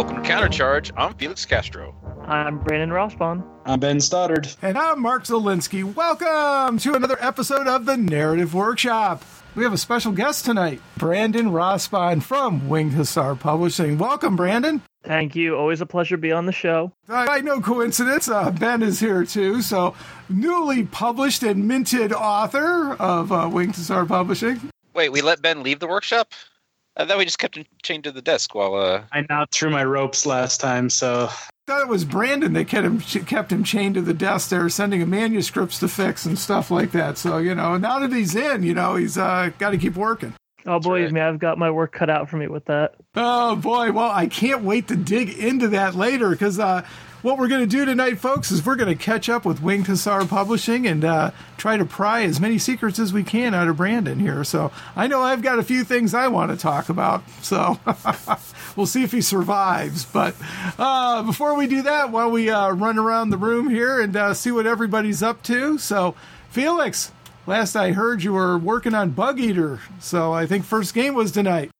Welcome to Countercharge. I'm Felix Castro. I'm Brandon Rossbaum. I'm Ben Stoddard. And I'm Mark Zielinski. Welcome to another episode of the Narrative Workshop. We have a special guest tonight, Brandon Rossbaum from Winged Hussar Publishing. Welcome, Brandon. Thank you. Always a pleasure to be on the show. I no coincidence, uh, Ben is here too. So, newly published and minted author of uh, Winged Hussar Publishing. Wait, we let Ben leave the workshop? I thought we just kept him chained to the desk while. uh I now threw my ropes last time, so I thought it was Brandon that kept him kept him chained to the desk there, sending him manuscripts to fix and stuff like that. So you know, now that he's in, you know, he's uh, got to keep working. Oh, believe right. me, I've got my work cut out for me with that. Oh boy, well, I can't wait to dig into that later because uh, what we're going to do tonight, folks, is we're going to catch up with Winged Hussar Publishing and uh, try to pry as many secrets as we can out of Brandon here. So I know I've got a few things I want to talk about. So we'll see if he survives. But uh, before we do that, why don't we uh, run around the room here and uh, see what everybody's up to? So, Felix, last I heard you were working on Bug Eater. So I think first game was tonight.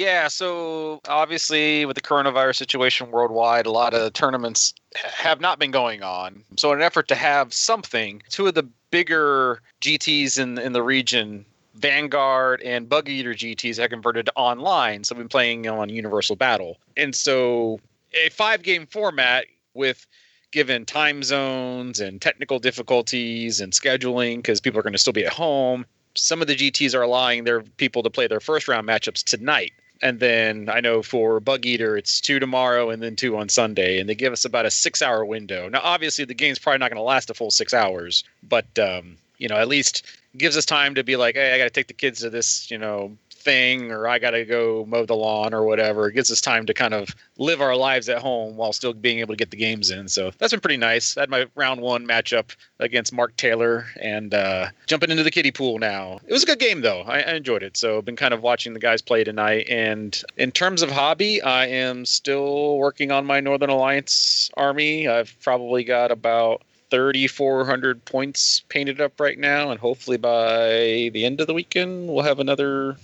Yeah, so obviously with the coronavirus situation worldwide, a lot of tournaments have not been going on. So in an effort to have something, two of the bigger GTs in in the region, Vanguard and Bug Eater GTs, have converted to online. So I've been playing on Universal Battle, and so a five game format with given time zones and technical difficulties and scheduling because people are going to still be at home. Some of the GTs are allowing their people to play their first round matchups tonight. And then I know for Bug Eater, it's two tomorrow and then two on Sunday. And they give us about a six hour window. Now, obviously, the game's probably not going to last a full six hours, but, um, you know, at least gives us time to be like, hey, I got to take the kids to this, you know, thing or I got to go mow the lawn or whatever. It gives us time to kind of live our lives at home while still being able to get the games in. So that's been pretty nice. I had my round one matchup against Mark Taylor and uh, jumping into the kiddie pool now. It was a good game though. I, I enjoyed it. So I've been kind of watching the guys play tonight. And in terms of hobby, I am still working on my Northern Alliance army. I've probably got about 3,400 points painted up right now, and hopefully by the end of the weekend, we'll have another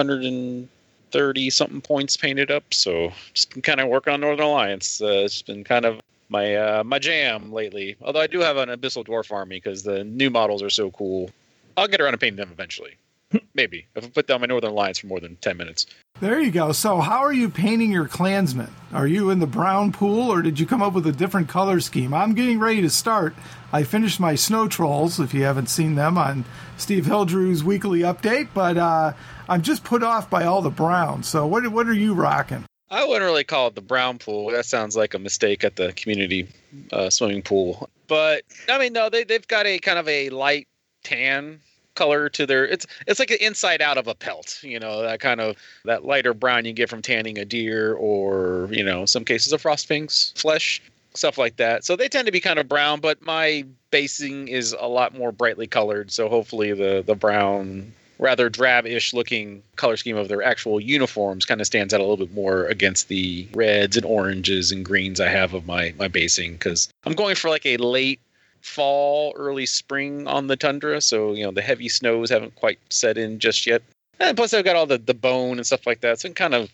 130 something points painted up. So just been kind of working on Northern Alliance. Uh, it's been kind of my uh, my jam lately. Although I do have an Abyssal Dwarf army because the new models are so cool. I'll get around to painting them eventually. Maybe if I put down my Northern Alliance for more than 10 minutes. There you go. So, how are you painting your clansmen? Are you in the brown pool, or did you come up with a different color scheme? I'm getting ready to start. I finished my snow trolls. If you haven't seen them on Steve Hildrew's weekly update, but uh, I'm just put off by all the brown. So, what what are you rocking? I wouldn't really call it the brown pool. That sounds like a mistake at the community uh, swimming pool. But I mean, no, they they've got a kind of a light tan color to their it's it's like an inside out of a pelt you know that kind of that lighter brown you get from tanning a deer or you know some cases of frostfinks flesh stuff like that so they tend to be kind of brown but my basing is a lot more brightly colored so hopefully the the brown rather drab-ish looking color scheme of their actual uniforms kind of stands out a little bit more against the reds and oranges and greens i have of my my basing because i'm going for like a late fall, early spring on the tundra. So, you know, the heavy snows haven't quite set in just yet. And plus, I've got all the, the bone and stuff like that. So, it can kind of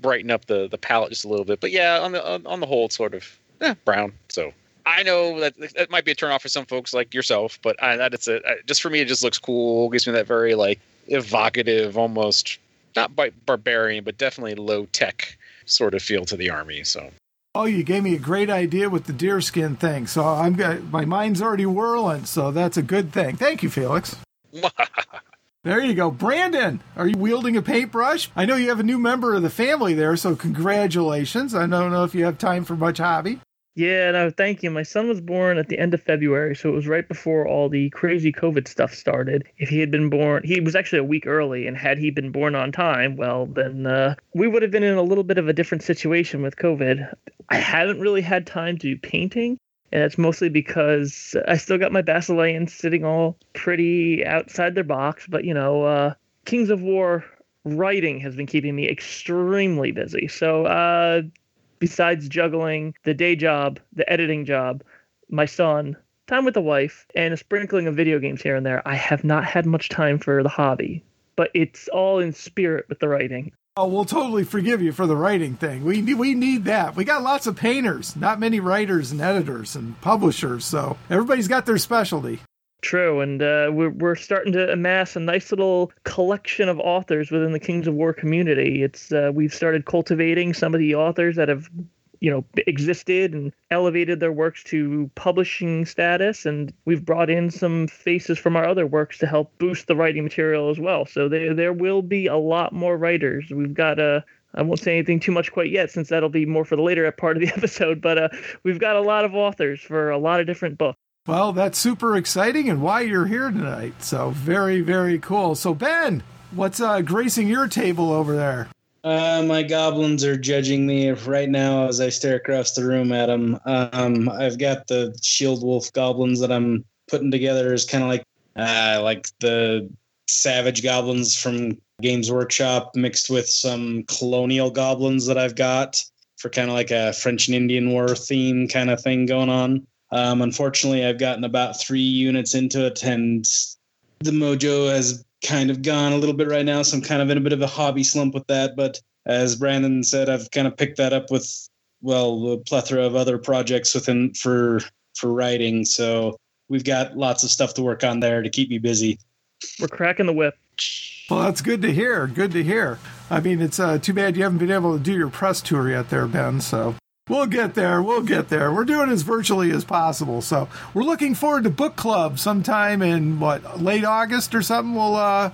brighten up the, the palette just a little bit. But yeah, on the on, the whole, sort of eh, brown. So, I know that that might be a turnoff for some folks like yourself, but I, that it's a just for me, it just looks cool. Gives me that very like evocative, almost not by barbarian, but definitely low tech sort of feel to the army. So Oh, you gave me a great idea with the deerskin thing. So I'm got my mind's already whirling. So that's a good thing. Thank you, Felix. There you go. Brandon, are you wielding a paintbrush? I know you have a new member of the family there, so congratulations. I don't know if you have time for much hobby. Yeah, no, thank you. My son was born at the end of February, so it was right before all the crazy COVID stuff started. If he had been born, he was actually a week early, and had he been born on time, well, then uh, we would have been in a little bit of a different situation with COVID. I haven't really had time to do painting, and that's mostly because I still got my Basileans sitting all pretty outside their box. But you know, uh, Kings of War writing has been keeping me extremely busy. So uh, besides juggling the day job, the editing job, my son, time with the wife, and a sprinkling of video games here and there, I have not had much time for the hobby. But it's all in spirit with the writing. Oh, we'll totally forgive you for the writing thing. We we need that. We got lots of painters, not many writers and editors and publishers. So everybody's got their specialty. True, and uh, we're we're starting to amass a nice little collection of authors within the Kings of War community. It's uh, we've started cultivating some of the authors that have you know existed and elevated their works to publishing status and we've brought in some faces from our other works to help boost the writing material as well so there there will be a lot more writers we've got a I won't say anything too much quite yet, since that'll be more for the later part of the episode. But uh, we've got a lot of authors for a lot of different books. Well, that's super exciting and why you're here tonight. So very, very cool. So Ben, what's uh, gracing your table over there? Uh, my goblins are judging me right now as I stare across the room at them. Um, I've got the shield wolf goblins that I'm putting together as kind of like uh, like the savage goblins from Games Workshop mixed with some colonial goblins that I've got for kind of like a French and Indian War theme kind of thing going on. Um, unfortunately, I've gotten about three units into it, and the mojo has kind of gone a little bit right now. So I'm kind of in a bit of a hobby slump with that. But as Brandon said, I've kind of picked that up with well a plethora of other projects within for for writing. So we've got lots of stuff to work on there to keep me busy. We're cracking the whip. Well, that's good to hear. Good to hear. I mean, it's uh, too bad you haven't been able to do your press tour yet, there, Ben. So We'll get there. We'll get there. We're doing as virtually as possible. So we're looking forward to book club sometime in what late August or something. We'll uh,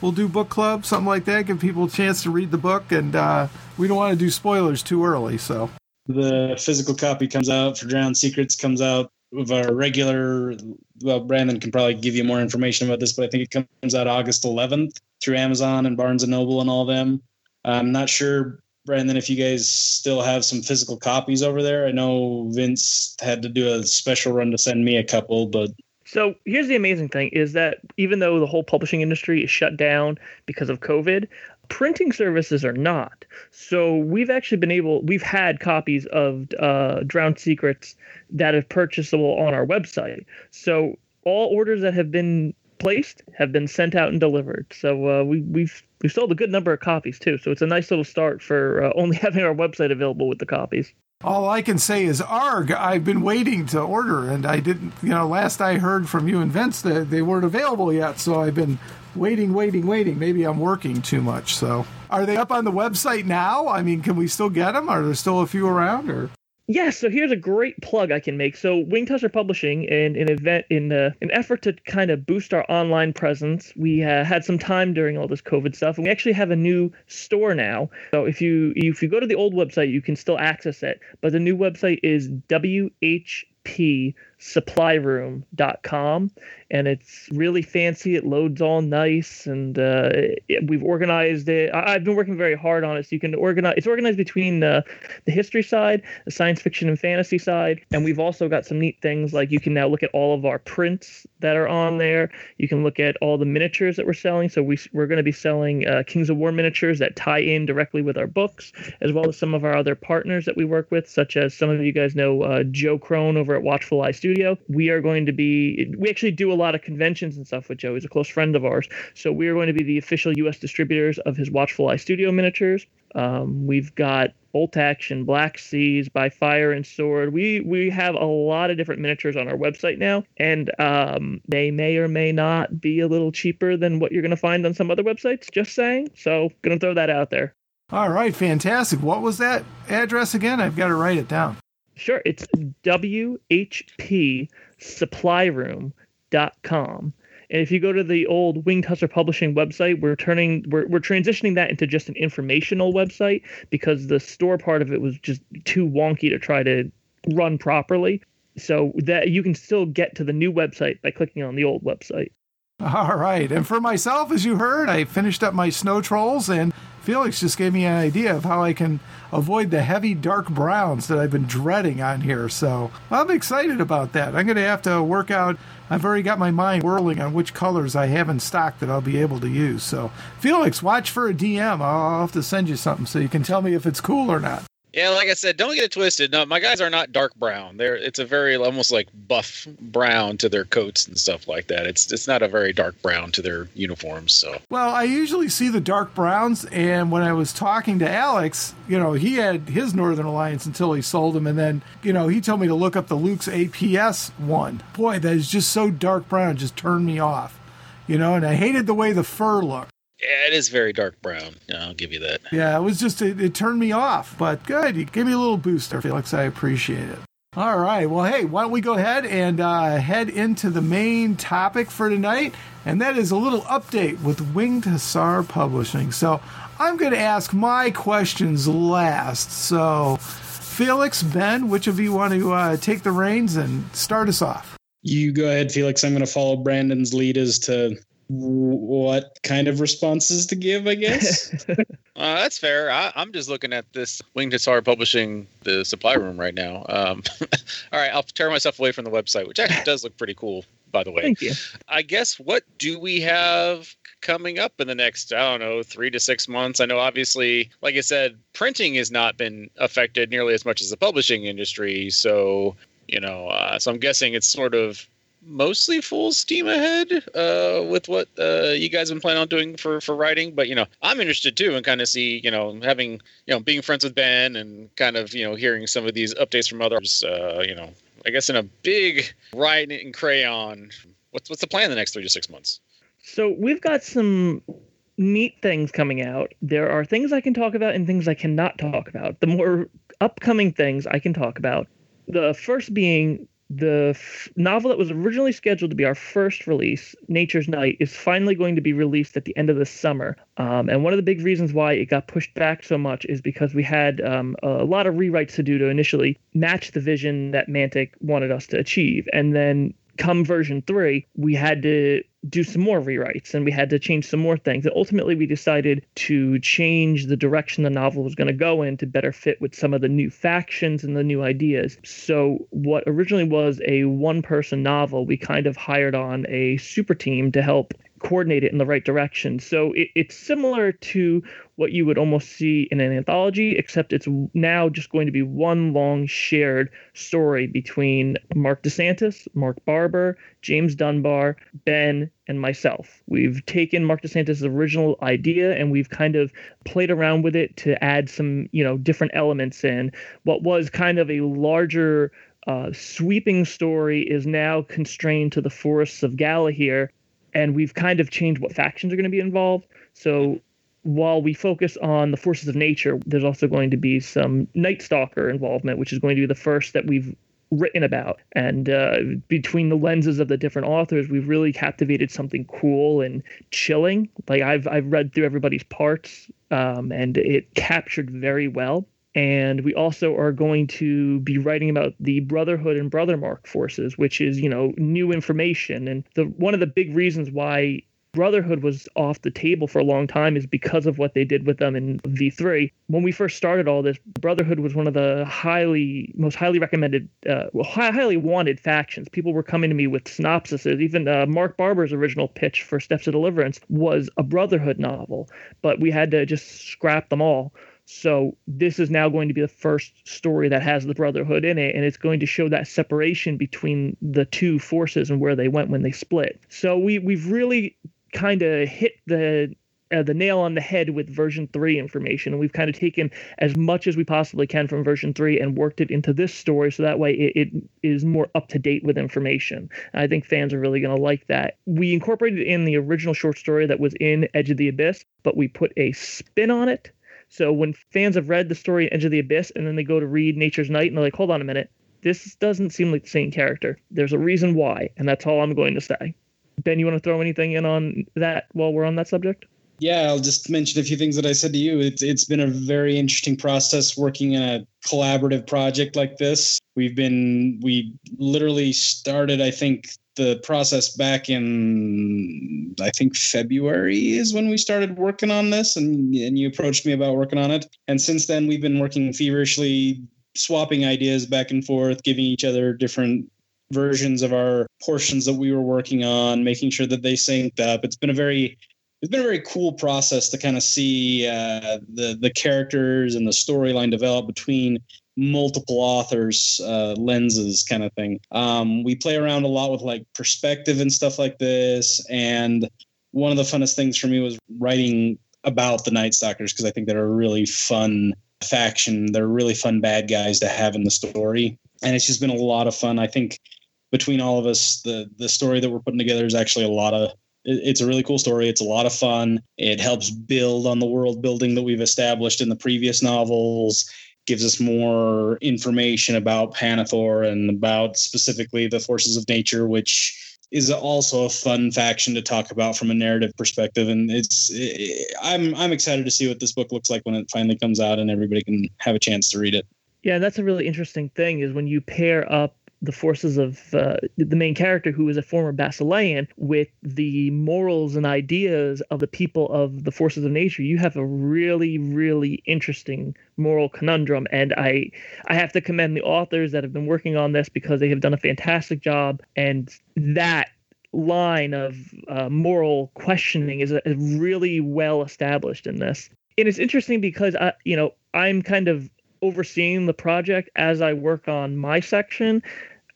we'll do book club, something like that. Give people a chance to read the book, and uh, we don't want to do spoilers too early. So the physical copy comes out for Drowned Secrets. Comes out of our regular. Well, Brandon can probably give you more information about this, but I think it comes out August 11th through Amazon and Barnes and Noble and all them. I'm not sure Brandon, if you guys still have some physical copies over there, I know Vince had to do a special run to send me a couple, but so here's the amazing thing is that even though the whole publishing industry is shut down because of COVID, printing services are not. So we've actually been able, we've had copies of uh, Drowned Secrets that are purchasable on our website. So all orders that have been placed have been sent out and delivered. So uh, we, we've we've sold a good number of copies too. So it's a nice little start for uh, only having our website available with the copies. All I can say is ARG. I've been waiting to order, and I didn't. You know, last I heard from you and Vince that they weren't available yet. So I've been waiting, waiting, waiting. Maybe I'm working too much. So are they up on the website now? I mean, can we still get them? Are there still a few around? Or Yes, so here's a great plug I can make. So Winged Hussar Publishing, in an event in uh, an effort to kind of boost our online presence, we uh, had some time during all this COVID stuff, and we actually have a new store now. So if you if you go to the old website, you can still access it, but the new website is whpsupplyroom.com, and it's really fancy. It loads all nice, and uh, it, we've organized it. I, have been working very hard on it, so you can organize. It's organized between uh, the history side, the science fiction and fantasy side, and we've also got some neat things like you can now look at all of our prints that are on there. You can look at all the miniatures that we're selling. So we we're going to be selling uh, Kings of War miniatures that tie in directly with our books, as well as some of our other partners that we work with, such as some of you guys know uh, Joe Crone over at Watchful Eye Studio. We are going to be. We actually do a lot of conventions and stuff with Joe. He's a close friend of ours. So we are going to be the official U.S. distributors of his Watchful Eye Studio miniatures. Um, we've got Bolt Action, Black Seas, By Fire and Sword. We we have a lot of different miniatures on our website now, and um, they may or may not be a little cheaper than what you're going to find on some other websites. Just saying. So, gonna throw that out there. All right, fantastic. What was that address again? I've got to write it down. Sure, it's whpsupplyroom.com. And if you go to the old Winged Hussar Publishing website, we're turning we're we're transitioning that into just an informational website because the store part of it was just too wonky to try to run properly. So that you can still get to the new website by clicking on the old website. All right. And for myself, as you heard, I finished up my snow trolls, and Felix just gave me an idea of how I can avoid the heavy dark browns that I've been dreading on here. So I'm excited about that. I'm going to have to work out. I've already got my mind whirling on which colors I have in stock that I'll be able to use. So, Felix, watch for a DM. I'll have to send you something so you can tell me if it's cool or not. Yeah, like I said, don't get it twisted. No, my guys are not dark brown. They're it's a very almost like buff brown to their coats and stuff like that. It's it's not a very dark brown to their uniforms. So Well, I usually see the dark browns, and when I was talking to Alex, you know, he had his Northern Alliance until he sold them, and then you know he told me to look up the Luke's APS one. Boy, that is just so dark brown, just turned me off. You know, and I hated the way the fur looked. Yeah, it is very dark brown. Yeah, I'll give you that. Yeah, it was just it, it turned me off. But good, you gave me a little booster, Felix. I appreciate it. All right. Well, hey, why don't we go ahead and uh, head into the main topic for tonight, and that is a little update with Winged Hussar Publishing. So I'm going to ask my questions last. So, Felix, Ben, which of you want to uh, take the reins and start us off? You go ahead, Felix. I'm going to follow Brandon's lead as to what kind of responses to give, I guess. Uh, that's fair. I, I'm just looking at this Winged Hussar Publishing, the supply room right now. Um, all right, I'll tear myself away from the website, which actually does look pretty cool, by the way. Thank you. I guess what do we have coming up in the next, I don't know, three to six months? I know obviously, like I said, printing has not been affected nearly as much as the publishing industry. So, you know, uh, so I'm guessing it's sort of mostly full steam ahead uh, with what uh, you guys have been planning on doing for for writing. But you know, I'm interested too, and kind of see you know having you know being friends with Ben and kind of you know hearing some of these updates from others. Uh, you know, I guess in a big writing in crayon. What's what's the plan in the next three to six months? So we've got some neat things coming out. There are things I can talk about and things I cannot talk about. The more upcoming things I can talk about. The first being the f- novel that was originally scheduled to be our first release, Nature's Night, is finally going to be released at the end of the summer. Um, and one of the big reasons why it got pushed back so much is because we had um, a lot of rewrites to do to initially match the vision that Mantic wanted us to achieve. And then come version three, we had to do some more rewrites and we had to change some more things. And ultimately, we decided to change the direction the novel was going to go in to better fit with some of the new factions and the new ideas. So, what originally was a one person novel, we kind of hired on a super team to help coordinate it in the right direction. So it, it's similar to what you would almost see in an anthology, except it's now just going to be one long shared story between Mark DeSantis, Mark Barber, James Dunbar, Ben, and myself. We've taken Mark DeSantis' original idea and we've kind of played around with it to add some, you know, different elements in. What was kind of a larger uh, sweeping story is now constrained to the forests of Galahir and we've kind of changed what factions are going to be involved. So while we focus on the forces of nature, there's also going to be some Night Stalker involvement, which is going to be the first that we've written about. And uh, between the lenses of the different authors, we've really captivated something cool and chilling. Like I've I've read through everybody's parts, um, and it captured very well. And we also are going to be writing about the Brotherhood and Brothermark forces, which is, you know, new information. And the one of the big reasons why Brotherhood was off the table for a long time is because of what they did with them in V3. When we first started all this, Brotherhood was one of the highly, most highly recommended, uh, well, highly wanted factions. People were coming to me with synopsises. Even uh, Mark Barber's original pitch for Steps of Deliverance was a Brotherhood novel, but we had to just scrap them all. So this is now going to be the first story that has the Brotherhood in it, and it's going to show that separation between the two forces and where they went when they split. So we we've really kind of hit the uh, the nail on the head with version 3 information and we've kind of taken as much as we possibly can from version 3 and worked it into this story so that way it, it is more up to date with information and i think fans are really going to like that we incorporated in the original short story that was in edge of the abyss but we put a spin on it so when fans have read the story Edge of the Abyss and then they go to read Nature's Night and they're like, hold on a minute, this doesn't seem like the same character. There's a reason why, and that's all I'm going to say. Ben, you want to throw anything in on that while we're on that subject? Yeah, I'll just mention a few things that I said to you. It's it's been a very interesting process working in a collaborative project like this. We've been we literally started, I think, the process back in I think February is when we started working on this and and you approached me about working on it. And since then we've been working feverishly swapping ideas back and forth, giving each other different versions of our portions that we were working on, making sure that they synced up. It's been a very it's been a very cool process to kind of see uh, the the characters and the storyline develop between multiple authors uh, lenses kind of thing um, we play around a lot with like perspective and stuff like this and one of the funnest things for me was writing about the night stalkers because i think they're a really fun faction they're really fun bad guys to have in the story and it's just been a lot of fun i think between all of us the the story that we're putting together is actually a lot of it's a really cool story. It's a lot of fun. It helps build on the world building that we've established in the previous novels. Gives us more information about Pannithor and about specifically the forces of nature, which is also a fun faction to talk about from a narrative perspective. And it's it, I'm I'm excited to see what this book looks like when it finally comes out and everybody can have a chance to read it. Yeah, that's a really interesting thing is when you pair up the forces of uh, the main character, who is a former Basilean, with the morals and ideas of the people of the forces of nature, you have a really, really interesting moral conundrum. And I, I have to commend the authors that have been working on this because they have done a fantastic job. And that line of uh, moral questioning is, is really well established in this. And it's interesting because I, you know, I'm kind of overseeing the project as I work on my section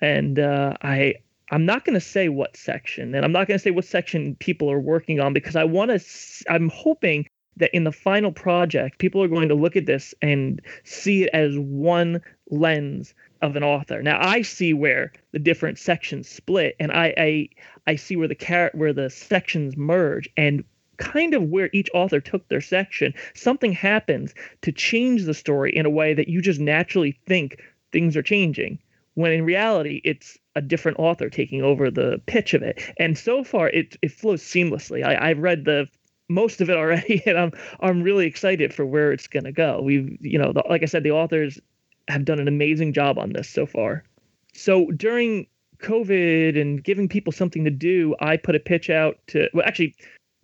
and uh, I I'm not going to say what section, and I'm not going to say what section people are working on because I want to. I'm hoping that in the final project, people are going to look at this and see it as one lens of an author. Now, I see where the different sections split, and I I, I see where the car- where the sections merge, and kind of where each author took their section. Something happens to change the story in a way that you just naturally think things are changing when in reality it's a different author taking over the pitch of it. And so far, it it flows seamlessly. I, I've read the most of it already, and I'm I'm really excited for where it's gonna go. We've you know, the, like I said, the authors have done an amazing job on this so far. So during COVID and giving people something to do, I put a pitch out to well, actually,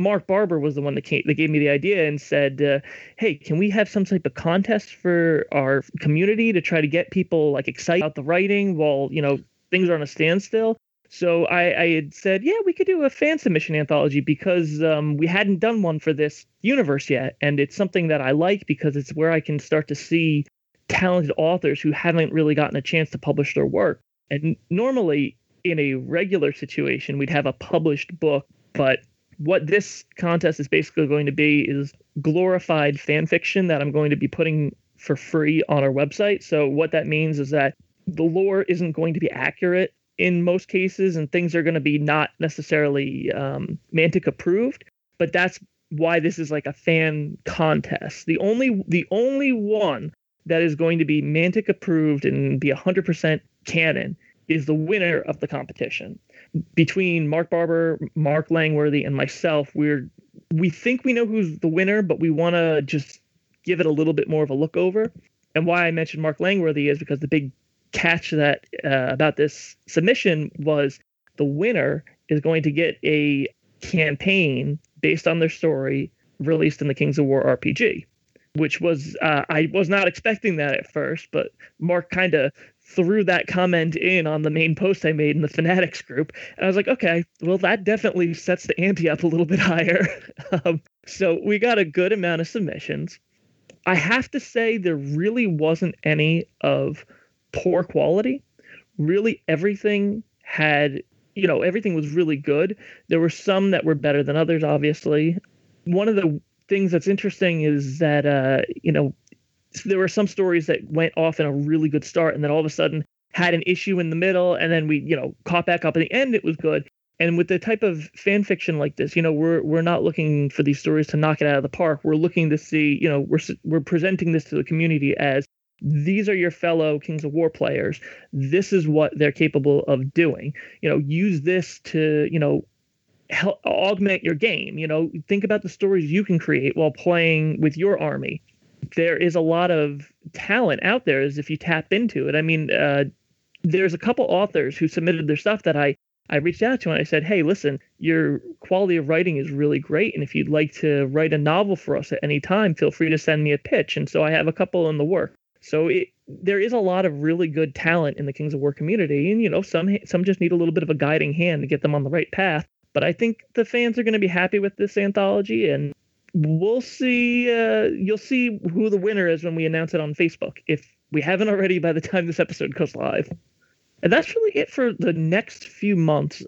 Mark Barber was the one that came that gave me the idea and said, uh, "Hey, can we have some type of contest for our community to try to get people like excited about the writing while you know things are on a standstill?" So I, I had said, "Yeah, we could do a fan submission anthology because um, we hadn't done one for this universe yet, and it's something that I like because it's where I can start to see talented authors who haven't really gotten a chance to publish their work. And normally, in a regular situation, we'd have a published book, but what this contest is basically going to be is glorified fan fiction that I'm going to be putting for free on our website. So what that means is that the lore isn't going to be accurate in most cases, and things are going to be not necessarily um, Mantic approved. But that's why this is like a fan contest. The only the only one that is going to be Mantic approved and be 100% canon is the winner of the competition between Mark Barber, Mark Langworthy, and myself, we're we think we know who's the winner, but we want to just give it a little bit more of a look over. And why I mentioned Mark Langworthy is because the big catch that uh, about this submission was the winner is going to get a campaign based on their story released in the Kings of War RPG, which was uh, I was not expecting that at first, but Mark kind of threw that comment in on the main post I made in the Fanatics group. And I was like, okay, well, that definitely sets the ante up a little bit higher. um, so we got a good amount of submissions. I have to say, there really wasn't any of poor quality. Really, everything had, you know, everything was really good. There were some that were better than others, obviously. One of the things that's interesting is that, uh, you know, there were some stories that went off in a really good start and then all of a sudden had an issue in the middle and then we you know caught back up. At the end it was good. And with the type of fan fiction like this you know we're we're not looking for these stories to knock it out of the park. We're looking to see you know we're we're presenting this to the community as these are your fellow kings of war players. This is what they're capable of doing. You know use this to you know help augment your game. You know, think about the stories you can create while playing with your army. There is a lot of talent out there as if you tap into it. I mean, uh, there's a couple authors who submitted their stuff that I I reached out to and I said, "Hey, listen, your quality of writing is really great, and if you'd like to write a novel for us at any time, feel free to send me a pitch." And so I have a couple in the work. So it, there is a lot of really good talent in the Kings of War community, and you know, some some just need a little bit of a guiding hand to get them on the right path. But I think the fans are going to be happy with this anthology, and we'll see. Uh, you'll see who the winner is when we announce it on Facebook, if we haven't already by the time this episode goes live. And that's really it for the next few months.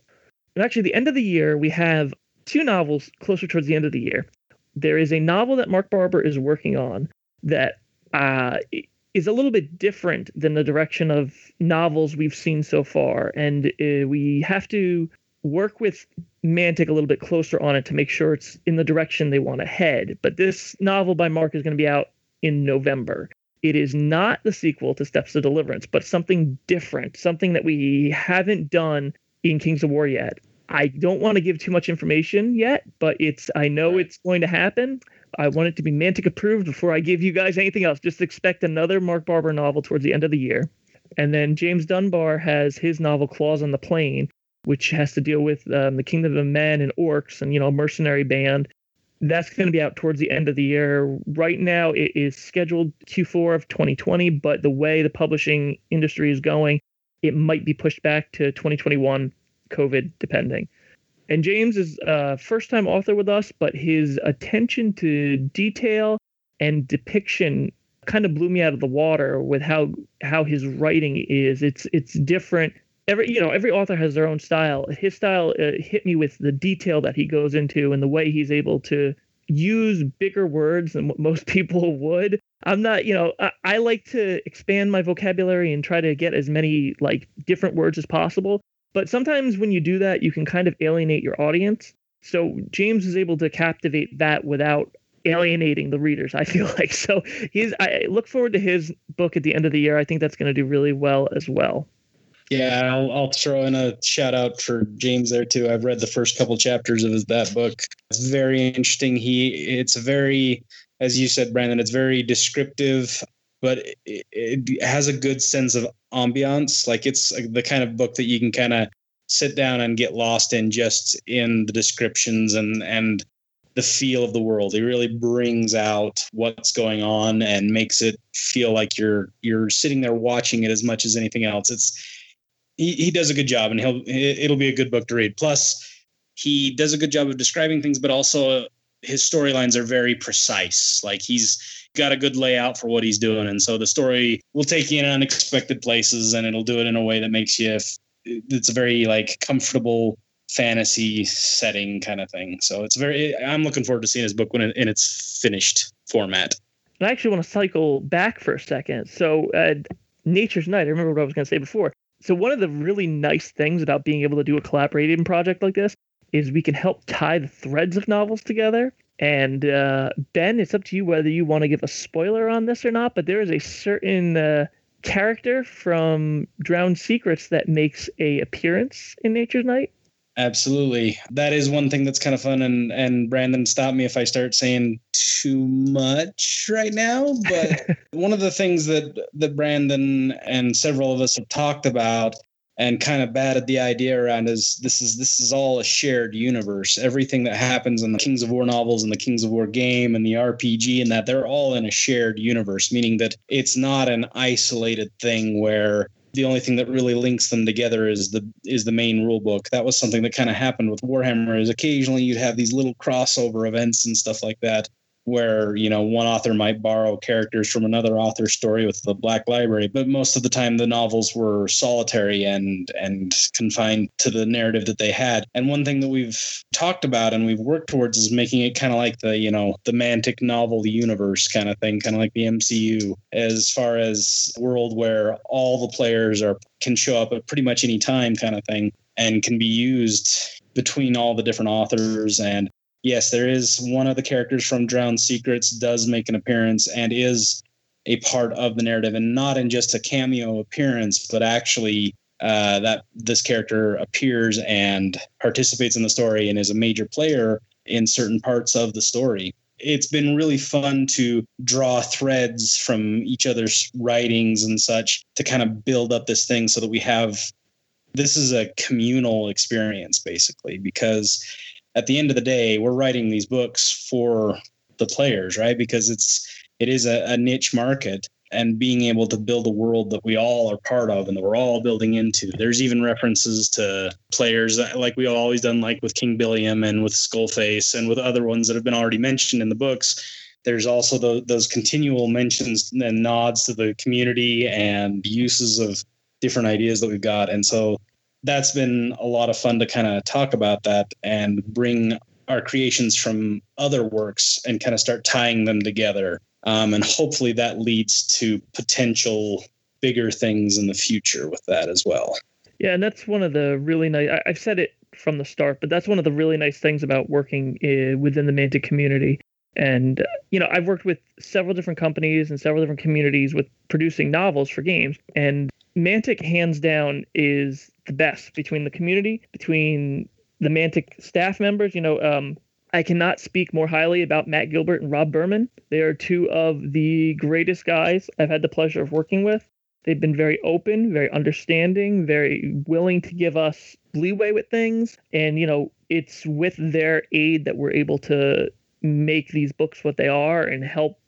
And actually, the end of the year, we have two novels closer towards the end of the year. There is a novel that Mark Barber is working on that uh, is a little bit different than the direction of novels we've seen so far. And uh, we have to work with Mantic a little bit closer on it to make sure it's in the direction they want to head. But this novel by Mark is going to be out in November. It is not the sequel to Steps to Deliverance, but something different, something that we haven't done in Kings of War yet. I don't want to give too much information yet, but it's I know it's going to happen. I want it to be Mantic approved before I give you guys anything else. Just expect another Mark Barber novel towards the end of the year. And then James Dunbar has his novel Claws on the Plain, which has to deal with um, the kingdom of men and orcs and you know a mercenary band that's going to be out towards the end of the year. Right now it is scheduled q4 of 2020 but the way the publishing industry is going it might be pushed back to 2021 covid depending. And james is a first time author with us but his attention to detail and depiction kind of blew me out of the water with how how his writing is. It's it's different every you know every author has their own style. His style uh, hit me with the detail that he goes into and the way he's able to use bigger words than what most people would. I'm not you know I, I, like to expand my vocabulary and try to get as many like different words as possible. But sometimes when you do that you can kind of alienate your audience. So james is able to captivate that without alienating the readers i feel like. So he's i look forward to his book at the end of the year. I think that's going to do really well as well yeah, I'll, I'll, throw in a shout out for James there too. I've read the first couple chapters of his, that book. It's very interesting. He, it's very, as you said, Brandon, it's very descriptive, but it, it has a good sense of ambiance. Like it's the kind of book that you can kind of sit down and get lost in just in the descriptions and and the feel of the world. He really brings out what's going on and makes it feel like you're you're sitting there watching it as much as anything else. It's he, he does a good job and he'll it'll be a good book to read. Plus he does a good job of describing things but also his storylines are very precise. Like he's got a good layout for what he's doing. And so the story will take you in unexpected places and it'll do it in a way that makes you it's a very like comfortable fantasy setting kind of thing. So it's very i'm looking forward to seeing his book when it, in its finished format. I actually want to cycle back for a second. So uh, nature's night i remember what i was going to say before so one of the really nice things about being able to do a collaborating project like this is we can help tie the threads of novels together. And uh, Ben, it's up to you whether you want to give a spoiler on this or not. But there is a certain uh, character from Drowned Secrets that makes a appearance in Nature's Night. Absolutely. That is one thing that's kind of fun and and Brandon stop me if I start saying too much right now, but one of the things that that Brandon and several of us have talked about and kind of batted the idea around is this is this is all a shared universe. Everything that happens in the Kings of War novels and the Kings of War game and the RPG and that they're all in a shared universe, meaning that it's not an isolated thing where the only thing that really links them together is the is the main rule book. That was something that kind of happened with Warhammer. Is occasionally you'd have these little crossover events and stuff like that where you know one author might borrow characters from another author's story with the black library but most of the time the novels were solitary and and confined to the narrative that they had. And one thing that we've talked about and we've worked towards is making it kind of like the you know the mantic novel universe kind of thing kind of like the mcu as far as world where all the players are can show up at pretty much any time kind of thing and can be used between all the different authors and yes, there is one of the characters from Drowned Secrets does make an appearance and is a part of the narrative, and not in just a cameo appearance, but actually uh, that this character appears and participates in the story and is a major player in certain parts of the story. It's been really fun to draw threads from each other's writings and such to kind of build up this thing so that we have this is a communal experience basically because at the end of the day we're writing these books for the players right because it's it is a, a niche market and being able to build a world that we all are part of and that we're all building into. There's even references to players that, like we've always done, like with King Billiam and with Skullface and with other ones that have been already mentioned in the books. There's also the, those continual mentions and nods to the community and uses of different ideas that we've got. And so that's been a lot of fun to kind of talk about that and bring our creations from other works and kind of start tying them together um, and hopefully that leads to potential bigger things in the future with that as well. Yeah, and that's one of the really nice. I, have said it from the start, but that's one of the really nice things about working uh, within the Mantic community. And you know, I've worked with several different companies and several different communities with producing novels for games, and Mantic hands down is the best between the community, between the Mantic staff members. You know, um, I cannot speak more highly about Matt Gilbert and Rob Burman. They are two of the greatest guys I've had the pleasure of working with. They've been very open, very understanding, very willing to give us leeway with things. And, you know, it's with their aid that we're able to make these books what they are and help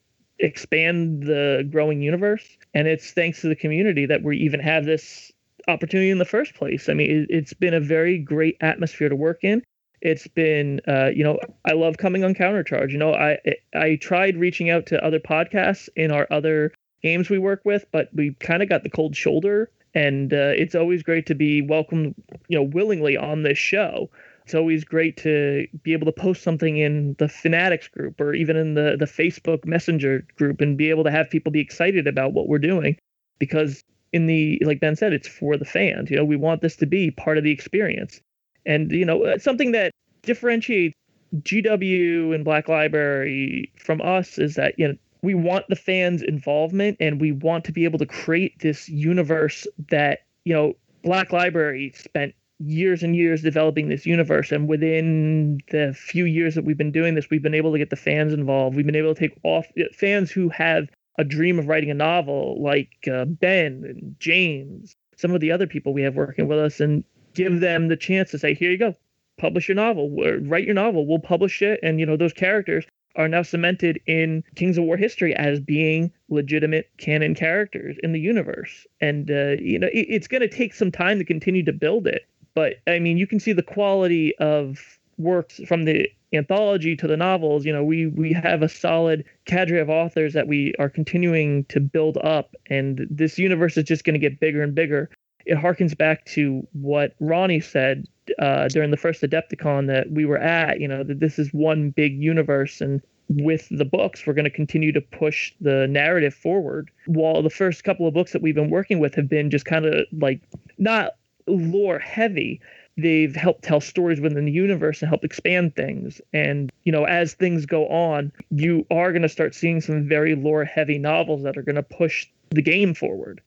expand the growing universe. And it's thanks to the community that we even have this opportunity in the first place. I mean, it's been a very great atmosphere to work in. It's been, uh, you know, I love coming on Countercharge. You know, I I tried reaching out to other podcasts in our other games we work with, but we kind of got the cold shoulder. And uh, it's always great to be welcomed, you know, willingly on this show. It's always great to be able to post something in the Fanatics group or even in the the Facebook Messenger group and be able to have people be excited about what we're doing because in the like Ben said, it's for the fans. You know, we want this to be part of the experience. And you know, uh, something that differentiates GW and Black Library from us is that you know we want the fans' involvement and we want to be able to create this universe that you know Black Library spent years and years developing this universe and within the few years that we've been doing this we've been able to get the fans involved we've been able to take off uh, fans who have a dream of writing a novel like uh, ben and james some of the other people we have working with us and give them the chance to say here you go publish your novel, write your novel, we'll publish it. And, you know, those characters are now cemented in Kings of War history as being legitimate canon characters in the universe. And, uh, you know, it, it's going to take some time to continue to build it. But, I mean, you can see the quality of works from the anthology to the novels. You know, we, we have a solid cadre of authors that we are continuing to build up. And this universe is just going to get bigger and bigger it harkens back to what Ronnie said uh, during the first Adepticon that we were at. You know that this is one big universe, and with the books, we're going to continue to push the narrative forward. While the first couple of books that we've been working with have been just kind of like not lore heavy, they've helped tell stories within the universe and help expand things. And, you know, as things go on, you are going to start seeing some very lore heavy novels that are going to push the game forward.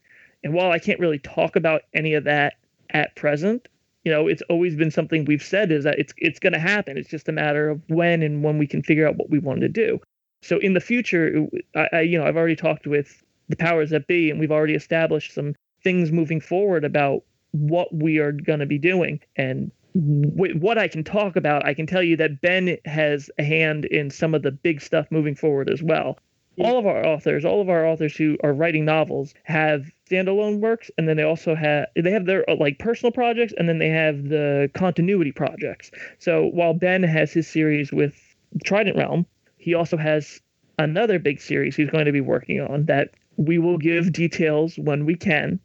And while I can't really talk about any of that at present, you know, it's always been something we've said is that it's it's going to happen. It's just a matter of when and when we can figure out what we want to do. So in the future, I, I you know, I've already talked with the powers that be, and we've already established some things moving forward about what we are going to be doing. And w- what I can talk about, I can tell you that Ben has a hand in some of the big stuff moving forward as well all of our authors, all of our authors who are writing novels have standalone works, and then they also have they have their like personal projects, and then they have the continuity projects. So while Ben has his series with Trident Realm, he also has another big series he's going to be working on that we will give details when we can.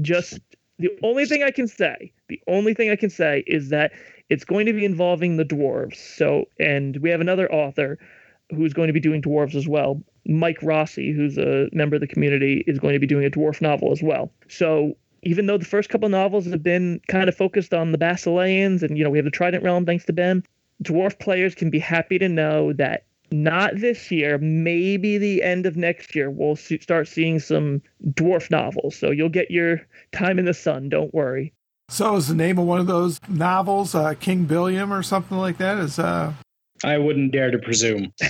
Just the only thing I can say, the only thing I can say is that it's going to be involving the dwarves. So, and we have another author who's going to be doing dwarves as well. Mike Rossi, who's a member of the community, is going to be doing a dwarf novel as well. So even though the first couple novels have been kind of focused on the Basileans and you know we have the Trident Realm thanks to Ben, dwarf players can be happy to know that not this year, maybe the end of next year, we'll see, start seeing some dwarf novels. So you'll get your time in the sun. Don't worry. So is the name of one of those novels uh, King Billiam or something like that? Is uh... I wouldn't dare to presume.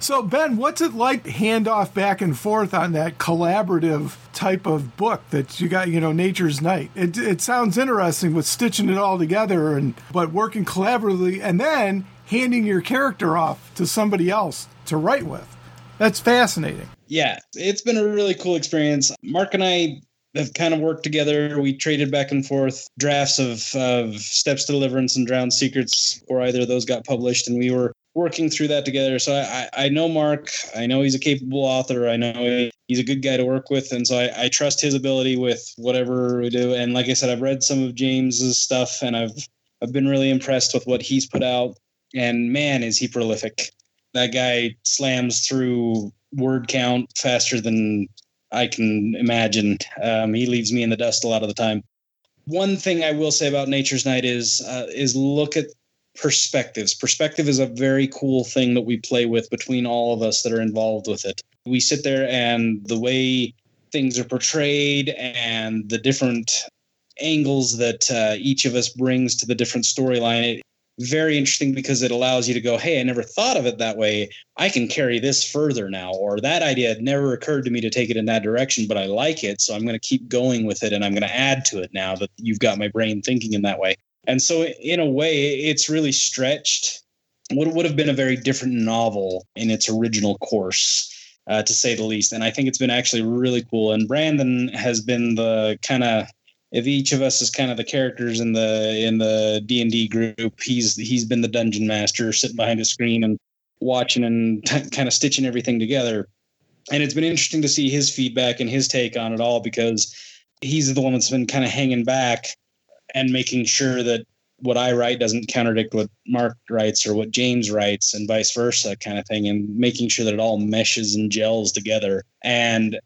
so Ben, what's it like handoff back and forth on that collaborative type of book that you got? You know, Nature's Night. It it sounds interesting with stitching it all together and but working collaboratively and then handing your character off to somebody else to write with. That's fascinating. Yeah, it's been a really cool experience. Mark and I have kind of worked together. We traded back and forth drafts of, of Steps to Deliverance and Drowned Secrets, or either of those got published, and we were working through that together. So I, I know Mark. I know he's a capable author. I know he's a good guy to work with, and so I, I trust his ability with whatever we do. And like I said, I've read some of James's stuff, and I've I've been really impressed with what he's put out. And man, is he prolific! That guy slams through word count faster than I can imagine. Um, he leaves me in the dust a lot of the time. One thing I will say about Nature's Night is uh, is look at perspectives. Perspective is a very cool thing that we play with between all of us that are involved with it. We sit there and the way things are portrayed and the different angles that uh, each of us brings to the different storyline very interesting because it allows you to go, hey, I never thought of it that way. I can carry this further now. Or that idea had never occurred to me to take it in that direction, but I like it. So I'm going to keep going with it and I'm going to add to it now that you've got my brain thinking in that way. And so, in a way, it's really stretched what would have been a very different novel in its original course. Uh, to say the least, and I think it's been actually really cool. And Brandon has been the kind of if each of us is kind of the characters in the in the D and D group, he's he's been the dungeon master, sitting behind a screen and watching and t- kind of stitching everything together. And it's been interesting to see his feedback and his take on it all because he's the one that's been kind of hanging back and making sure that what I write doesn't contradict what Mark writes or what James writes and vice versa kind of thing and making sure that it all meshes and gels together. And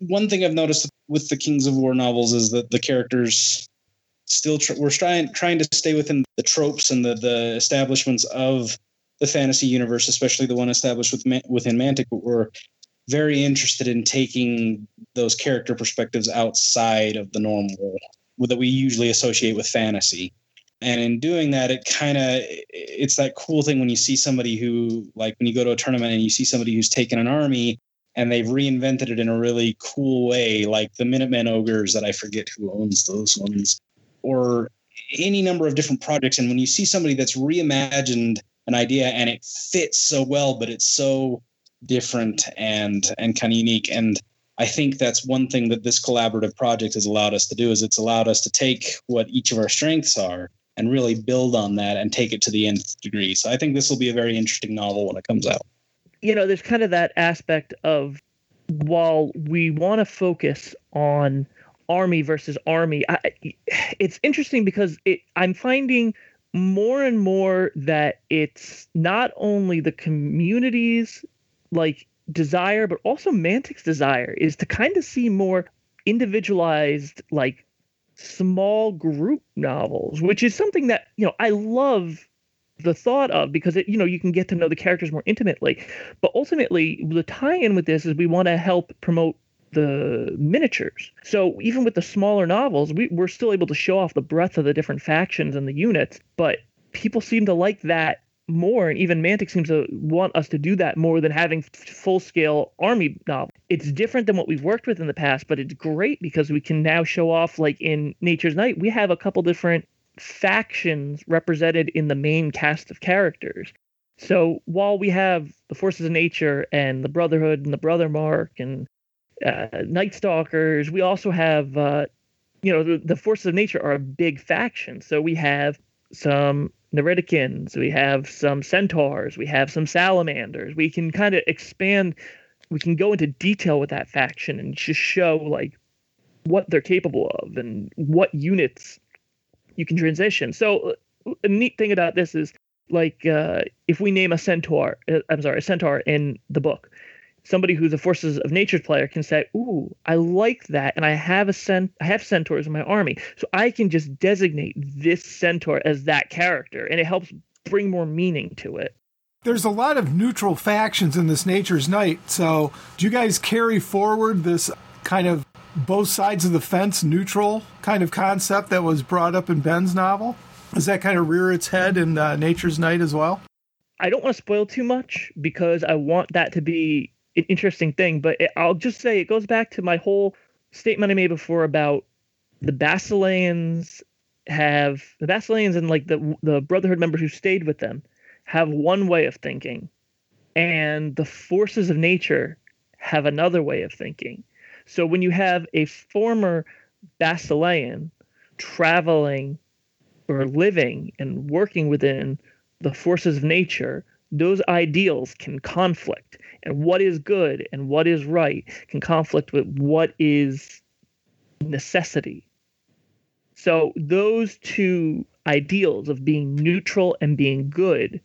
one thing I've noticed with the Kings of War novels is that the characters still tr- we're trying trying to stay within the tropes and the the establishments of the fantasy universe, especially the one established with within Mantic. But we're very interested in taking those character perspectives outside of the normal that we usually associate with fantasy. And in doing that, it kind of it's that cool thing when you see somebody who like when you go to a tournament and you see somebody who's taken an army and they've reinvented it in a really cool way, like the Minutemen ogres that I forget who owns those ones, or any number of different projects. And when you see somebody that's reimagined an idea and it fits so well, but it's so different and and kind of unique. And I think that's one thing that this collaborative project has allowed us to do is it's allowed us to take what each of our strengths are and really build on that and take it to the nth degree. So I think this will be a very interesting novel when it comes out you know, there's kind of that aspect of while we want to focus on army versus army, I, it's interesting because it I'm finding more and more that it's not only the communities like desire, but also Mantic's desire is to kind of see more individualized, like small group novels, which is something that, you know, I love the thought of because it you know you can get to know the characters more intimately. But ultimately the tie-in with this is we want to help promote the miniatures. So even with the smaller novels we, we're still able to show off the breadth of the different factions and the units but people seem to like that more and even mantic seems to want us to do that more than having full scale army novel. It's different than what we've worked with in the past but it's great because we can now show off like in nature's night we have a couple different factions represented in the main cast of characters. So while we have the forces of nature and the Brotherhood and the Brothermark and uh, Night Stalkers, we also have, uh, you know, the, the forces of nature are a big faction. So we have some Neridicans, we have some centaurs, we have some salamanders. We can kind of expand, we can go into detail with that faction and just show like what they're capable of and what units you can transition. So a neat thing about this is like uh, if we name a centaur, uh, I'm sorry, a centaur in the book, somebody who's a forces of nature player can say, "Ooh, I like that, and I have a cent, I have centaurs in my army, so I can just designate this centaur as that character, and it helps bring more meaning to it. There's a lot of neutral factions in this Nature's Night. So, do you guys carry forward this kind of both sides of the fence neutral kind of concept that was brought up in Ben's novel? Does that kind of rear its head in uh, Nature's Night as well? I don't want to spoil too much because I want that to be an interesting thing, but it, I'll just say it goes back to my whole statement I made before about the Basileans have the Basileans and like the the Brotherhood members who stayed with them have one way of thinking, and the forces of nature have another way of thinking. So when you have a former Basilean traveling or living and working within the forces of nature, those ideals can conflict. And what is good and what is right can conflict with what is necessity. So those two ideals of being neutral and being good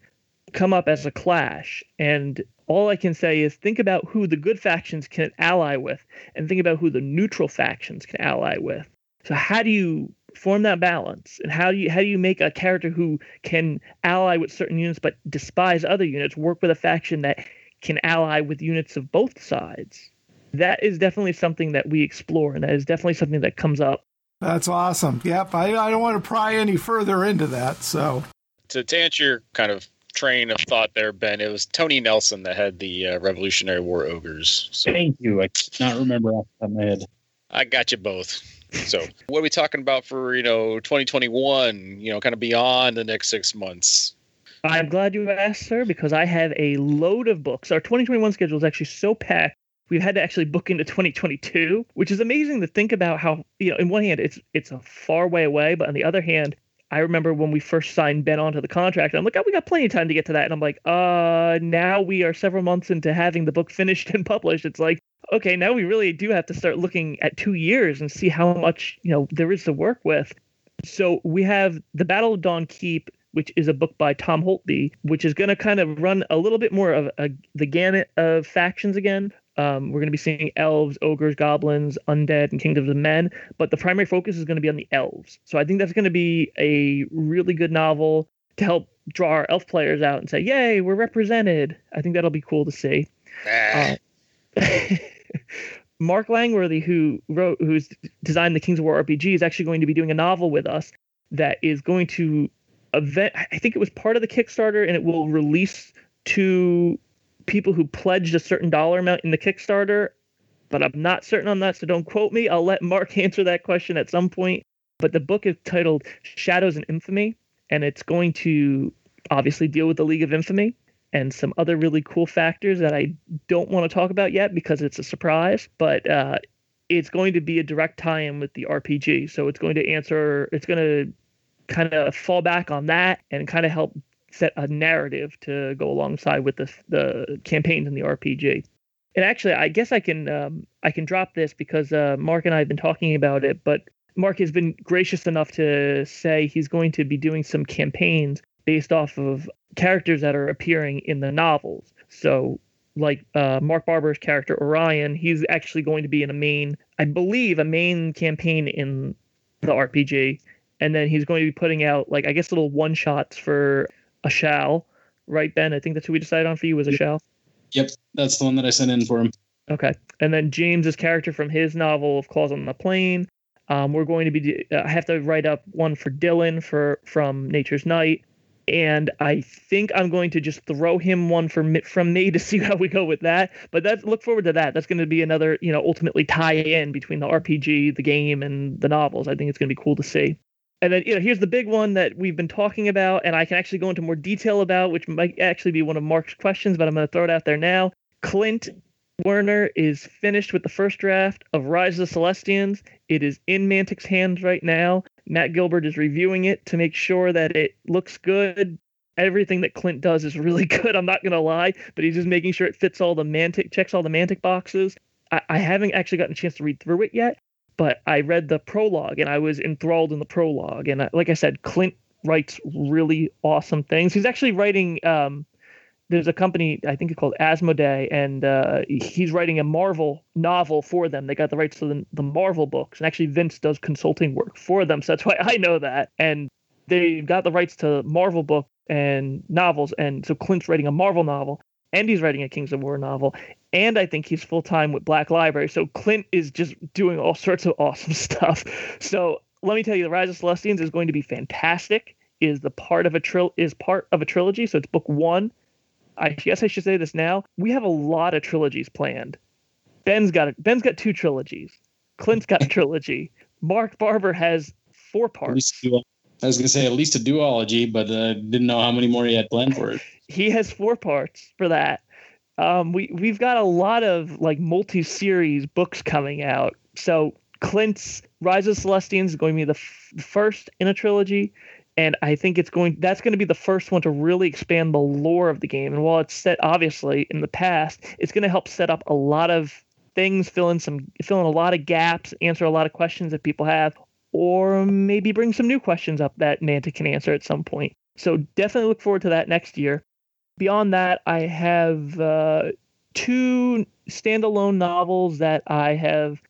come up as a clash. And all I can say is think about who the good factions can ally with and think about who the neutral factions can ally with. So how do you form that balance? And how do you how do you make a character who can ally with certain units but despise other units work with a faction that can ally with units of both sides? That is definitely something that we explore and that is definitely something that comes up. That's awesome. Yep i, I don't want to pry any further into that so. To, to answer your kind of train of thought there ben it was tony nelson that had the uh, revolutionary war ogres so thank you i cannot remember off the top of my head i got you both so, what are we talking about for you know 2021? You know, kind of beyond the next six months. I'm glad you asked, sir, because I have a load of books. Our 2021 schedule is actually so packed. We've had to actually book into 2022, which is amazing to think about how you know. In one hand, it's it's a far way away, but on the other hand, I remember when we first signed Ben onto the contract. I'm like, oh, we got plenty of time to get to that, and I'm like, uh, now we are several months into having the book finished and published. It's like, okay, now we really do have to start looking at two years and see how much you know there is to work with. So we have the Battle of Dawn Keep, which is a book by Tom Holtby, which is going to kind of run a little bit more of a, the gamut of factions again. Um, we're going to be seeing elves, ogres, goblins, undead, and kingdoms of men, but the primary focus is going to be on the elves. So I think that's going to be a really good novel to help draw our elf players out and say, "Yay, we're represented." I think that'll be cool to see. Uh, Mark Langworthy, who wrote, who's designed the Kings of War RPG, is actually going to be doing a novel with us that is going to event. I think it was part of the Kickstarter, and it will release to people who pledged a certain dollar amount in the Kickstarter. But I'm not certain on that, so don't quote me. I'll let Mark answer that question at some point. But the book is titled Shadows and Infamy, and it's going to obviously deal with the League of Infamy and some other really cool factors that I don't want to talk about yet because it's a surprise. But uh, it's going to be a direct tie-in with the RPG, so it's going to answer. It's going to kind of fall back on that and kind of help set a narrative to go alongside with the the campaigns in the RPG. And actually, I guess I can um, I can drop this because uh, Mark and I have been talking about it, but Mark has been gracious enough to say he's going to be doing some campaigns based off of characters that are appearing in the novels. So, like uh, Mark Barber's character Orion, he's actually going to be in a main, I believe, a main campaign in the RPG, and then he's going to be putting out like I guess little one shots for Ashal, right, Ben? I think that's who we decided on for you was Ashal. Yep, that's the one that I sent in for him. Okay, and then James's character from his novel of Claws on the Plane. Um, we're going to be. Uh, I have to write up one for Dylan for from Nature's Night and I think I'm going to just throw him one from from me to see how we go with that. But that's look forward to that. That's going to be another, you know, ultimately tie in between the RPG, the game, and the novels. I think it's going to be cool to see. And then, you know, here's the big one that we've been talking about, and I can actually go into more detail about, which might actually be one of Mark's questions, but I'm going to throw it out there now. Clint Werner is finished with the first draft of Rise of the Celestians. It is in Mantic's hands right now. Matt Gilbert is reviewing it to make sure that it looks good. Everything that Clint does is really good. I'm not gonna lie, but he's just making sure it fits all the Mantic, checks all the Mantic boxes. I, I haven't actually gotten a chance to read through it yet, but I read the prologue and I was enthralled in the prologue. And I, like I said, Clint writes really awesome things. He's actually writing um, there's a company I think it's called Asmodee, and uh, he's writing a Marvel novel for them. They got the rights to the, the Marvel books, and actually Vince does consulting work for them, so that's why I know that. And they got the rights to Marvel book and novels. And so Clint's writing a Marvel novel, and he's writing a Kings of War novel, and I think he's full time with Black Library. So Clint is just doing all sorts of awesome stuff. So let me tell you, The Rise of Celestians is going to be fantastic. Is the part of a tril is part of a trilogy. So it's book one. I guess I should say this now. We have a lot of trilogies planned. Ben's got a, Ben's got two trilogies. Clint's got a trilogy. Mark Barber has four parts. I was going to say at least a duology, but uh, didn't know how many more he had planned for it. He has four parts for that. Um, we we've got a lot of like multi-series books coming out. So Clint's Rise of Celestians is going to be the f- first in a trilogy, and I think it's going that's going to be the first one to really expand the lore of the game. And while it's set obviously in the past, it's going to help set up a lot of things, fill in some fill in a lot of gaps, answer a lot of questions that people have, or maybe bring some new questions up that Mantic can answer at some point. So definitely look forward to that next year. Beyond that, I have uh, two standalone novels that I have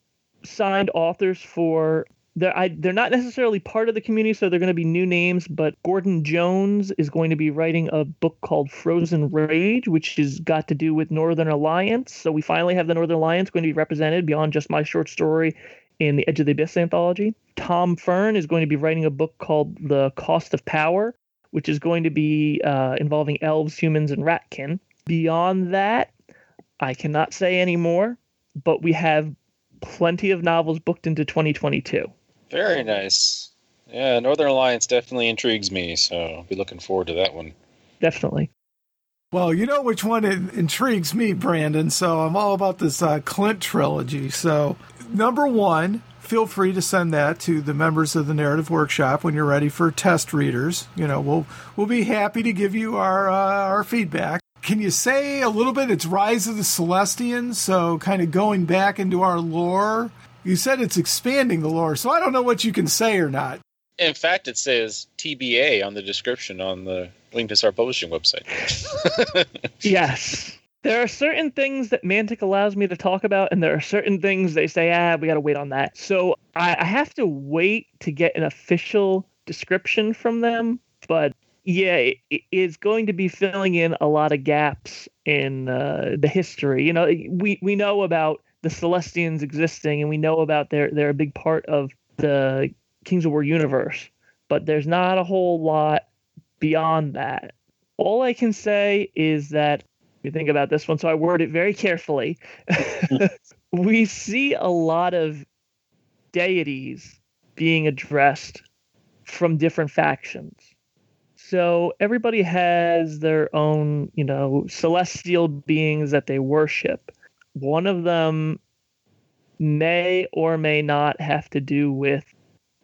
signed authors for. They're, I, they're not necessarily part of the community, so they're going to be new names. But Gordon Jones is going to be writing a book called Frozen Rage, which has got to do with Northern Alliance. So we finally have the Northern Alliance going to be represented beyond just my short story in the Edge of the Abyss anthology. Tom Fern is going to be writing a book called The Cost of Power, which is going to be uh, involving elves, humans, and ratkin. Beyond that, I cannot say any more, but we have plenty of novels booked into 2022. Very nice. Yeah, Northern Alliance definitely intrigues me, so I'll be looking forward to that one. Definitely. Well, you know which one intrigues me, Brandon. So I'm all about this uh, Clint trilogy. So, number one, feel free to send that to the members of the Narrative Workshop when you're ready for test readers. You know, we'll we'll be happy to give you our uh, our feedback. Can you say a little bit? It's Rise of the Celestians, so kind of going back into our lore. You said it's expanding the lore, so I don't know what you can say or not. In fact, it says TBA on the description on the Winged Hussar Publishing website. yes there are certain things that Mantic allows me to talk about, and there are certain things they say, ah, we got to wait on that. So I, I, have to wait to get an official description from them. But yeah, it, it's going to be filling in a lot of gaps in uh, the history. You know, we, we know about the Celestians existing, and we know about they're they're a big part of the Kings of War universe, but there's not a whole lot beyond that. All I can say is that you think about this one, so I word it very carefully. we see a lot of deities being addressed from different factions. So everybody has their own, you know, celestial beings that they worship. One of them may or may not have to do with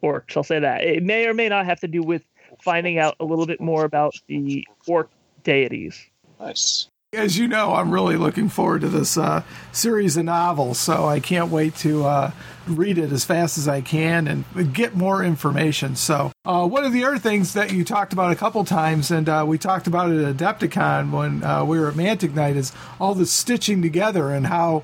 orcs. I'll say that. It may or may not have to do with finding out a little bit more about the orc deities. Nice. As you know, I'm really looking forward to this uh, series of novels, so I can't wait to uh, read it as fast as I can and get more information. So, uh, one of the other things that you talked about a couple times, and uh, we talked about it at Adepticon when uh, we were at Mantic Night, is all the stitching together and how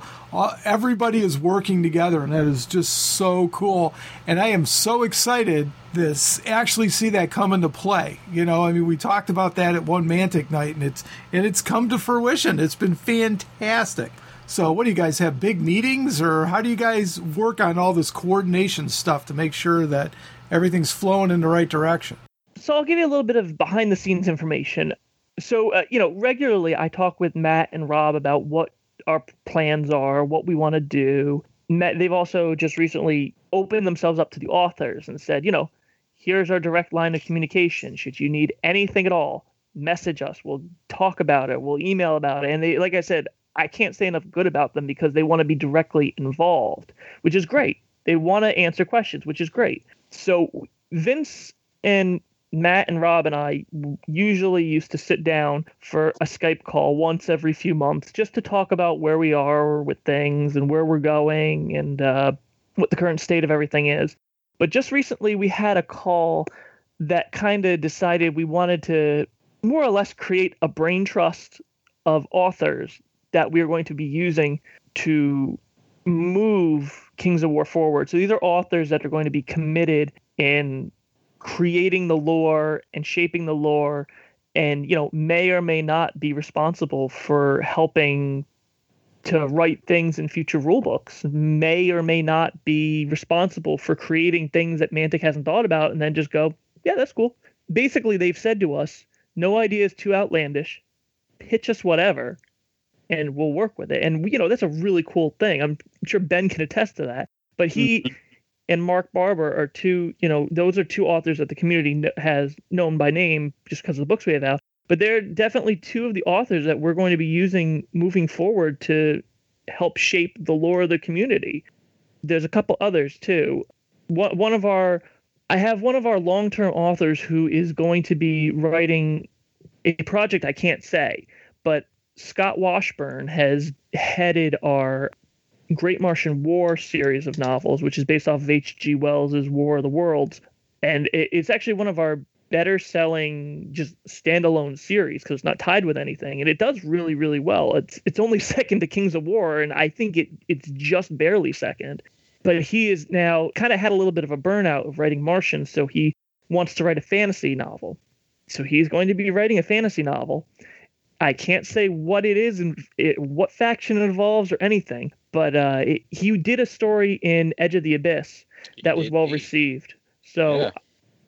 everybody is working together, and that is just so cool. And I am so excited this actually see that come into play. You know, I mean, we talked about that at one Mantic night, and it's and it's come to fruition. It's been fantastic. So, what do you guys have big meetings, or how do you guys work on all this coordination stuff to make sure that everything's flowing in the right direction? So, I'll give you a little bit of behind the scenes information. So, uh, you know, regularly I talk with Matt and Rob about what our plans are, what we want to do. Matt, they've also just recently opened themselves up to the authors and said, you know, here's our direct line of communication. Should you need anything at all, message us. We'll talk about it. We'll email about it. And they, like I said, I can't say enough good about them because they want to be directly involved, which is great. They want to answer questions, which is great. So Vince and Matt and Rob and I usually used to sit down for a Skype call once every few months just to talk about where we are with things and where we're going and uh, what the current state of everything is. But just recently, we had a call that kind of decided we wanted to more or less create a brain trust of authors that we are going to be using to move Kings of War forward. So these are authors that are going to be committed in creating the lore and shaping the lore and you know may or may not be responsible for helping to write things in future rulebooks may or may not be responsible for creating things that Mantic hasn't thought about and then just go, yeah, that's cool. Basically, they've said to us, no idea is too outlandish. Pitch us whatever and we'll work with it. And you know, that's a really cool thing. I'm sure Ben can attest to that. But he mm-hmm. and Mark Barber are two, you know, those are two authors that the community has known by name just because of the books we have out but they're definitely two of the authors that we're going to be using moving forward to help shape the lore of the community. There's a couple others too. One one of our I have one of our long-term authors who is going to be writing a project I can't say, but Scott Washburn has headed our Great Martian War series of novels, which is based off of H.G. Wells's War of the Worlds, and it's actually one of our better selling just standalone series because it's not tied with anything. And it does really really well. It's it's only second to kings of war and i think it it's just barely second. But he is now kind of had a little bit of a burnout of writing martian so he wants to write a fantasy novel. So he's going to be writing a fantasy novel i can't say what it is and it, what faction it involves or anything but uh, it, he did a story in edge of the abyss that was well received so yeah.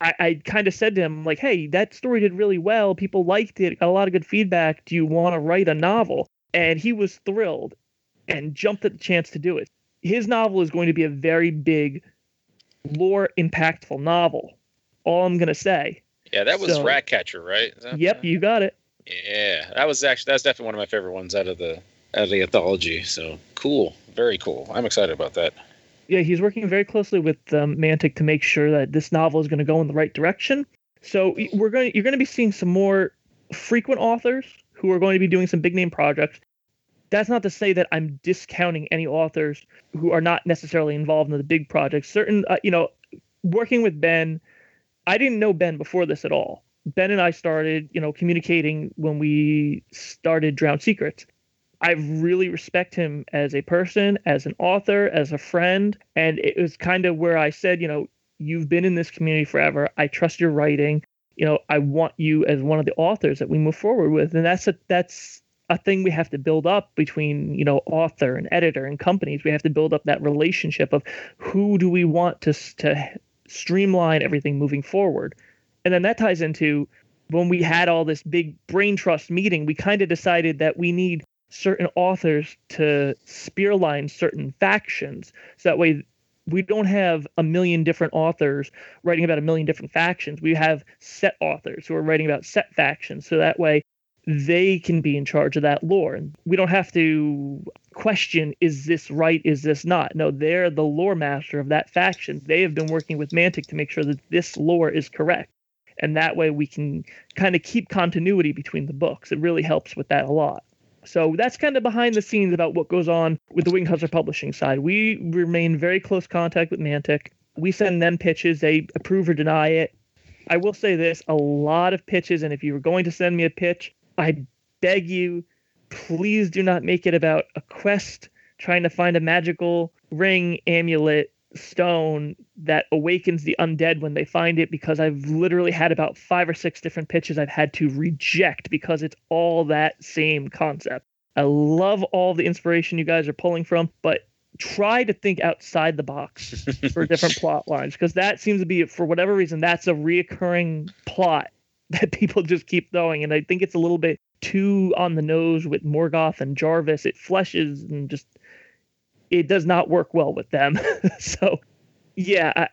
I, I kind of said to him, like, hey, that story did really well. People liked it, got a lot of good feedback. Do you want to write a novel? And he was thrilled and jumped at the chance to do it. His novel is going to be a very big, lore impactful novel. All I'm going to say. Yeah, that was so, Ratcatcher, right? Yep, you got it. Yeah, that was actually that's definitely one of my favorite ones out of the out of the anthology. So cool, very cool. I'm excited about that yeah, he's working very closely with um, Mantic to make sure that this novel is going to go in the right direction. So we're going, you're going to be seeing some more frequent authors who are going to be doing some big name projects. That's not to say that I'm discounting any authors who are not necessarily involved in the big projects. Certain, uh, you know, working with Ben, I didn't know Ben before this at all. Ben and I started, you know, communicating when we started Drowned Secrets. I really respect him as a person, as an author, as a friend. And it was kind of where I said, you know, you've been in this community forever. I trust your writing. You know, I want you as one of the authors that we move forward with. And that's a that's a thing we have to build up between, you know, author and editor and companies. We have to build up that relationship of who do we want to to streamline everything moving forward. And then that ties into when we had all this big brain trust meeting, we kind of decided that we need certain authors to spearline certain factions. So that way we don't have a million different authors writing about a million different factions. We have set authors who are writing about set factions. So that way they can be in charge of that lore. And we don't have to question is this right, is this not? No, they're the lore master of that faction. They have been working with Mantic to make sure that this lore is correct. And that way we can kind of keep continuity between the books. It really helps with that a lot. So that's kind of behind the scenes about what goes on with the Wing Hussar publishing side. We remain very close contact with Mantic. We send them pitches, they approve or deny it. I will say this a lot of pitches, and if you were going to send me a pitch, I beg you, please do not make it about a quest trying to find a magical ring, amulet, stone that awakens the undead when they find it because I've literally had about five or six different pitches I've had to reject because it's all that same concept. I love all the inspiration you guys are pulling from, but try to think outside the box for different plot lines because that seems to be for whatever reason that's a reoccurring plot that people just keep throwing and I think it's a little bit too on the nose with Morgoth and Jarvis. It fleshes and just it does not work well with them. so, yeah, I,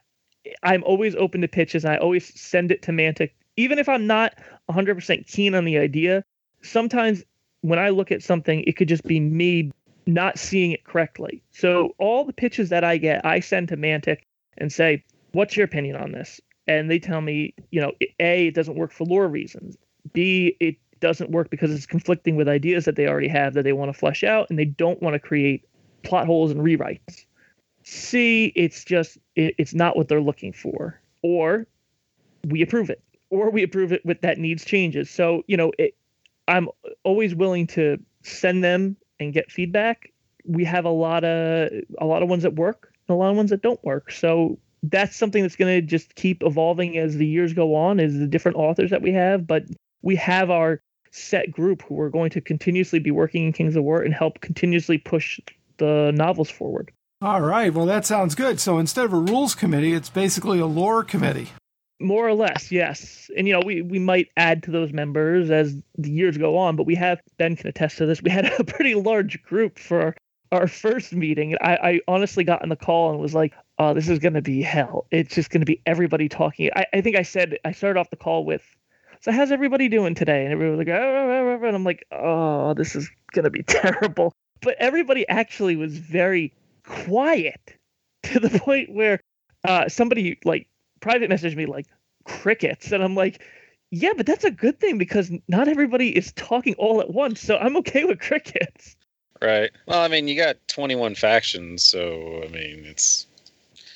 I'm always open to pitches. and I always send it to Mantic, even if I'm not 100% keen on the idea. Sometimes when I look at something, it could just be me not seeing it correctly. So all the pitches that I get, I send to Mantic and say, "What's your opinion on this?" And they tell me, you know, a it doesn't work for lore reasons. B it doesn't work because it's conflicting with ideas that they already have that they want to flesh out, and they don't want to create plot holes and rewrites. C, it's just it, it's not what they're looking for, or we approve it, or we approve it with that needs changes. So you know, it, I'm always willing to send them and get feedback. We have a lot of a lot of ones that work, and a lot of ones that don't work. So that's something that's going to just keep evolving as the years go on is the different authors that we have but we have our set group who are going to continuously be working in Kings of War and help continuously push the novels forward. All right. Well, that sounds good. So instead of a rules committee, it's basically a lore committee. More or less, yes. And you know, we we might add to those members as the years go on, but we have Ben can attest to this. We had a pretty large group for our first meeting. I, I honestly got on the call and was like, "Oh, this is going to be hell. It's just going to be everybody talking." I, I think I said I started off the call with, "So how's everybody doing today?" And everybody was like, oh, oh, oh, oh and I'm like, "Oh, this is going to be terrible." But everybody actually was very quiet to the point where uh, somebody like private messaged me like crickets, and I'm like, yeah, but that's a good thing because not everybody is talking all at once, so I'm okay with crickets. Right. Well, I mean, you got 21 factions, so I mean, it's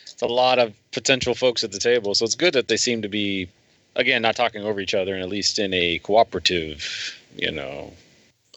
it's a lot of potential folks at the table. So it's good that they seem to be, again, not talking over each other, and at least in a cooperative, you know.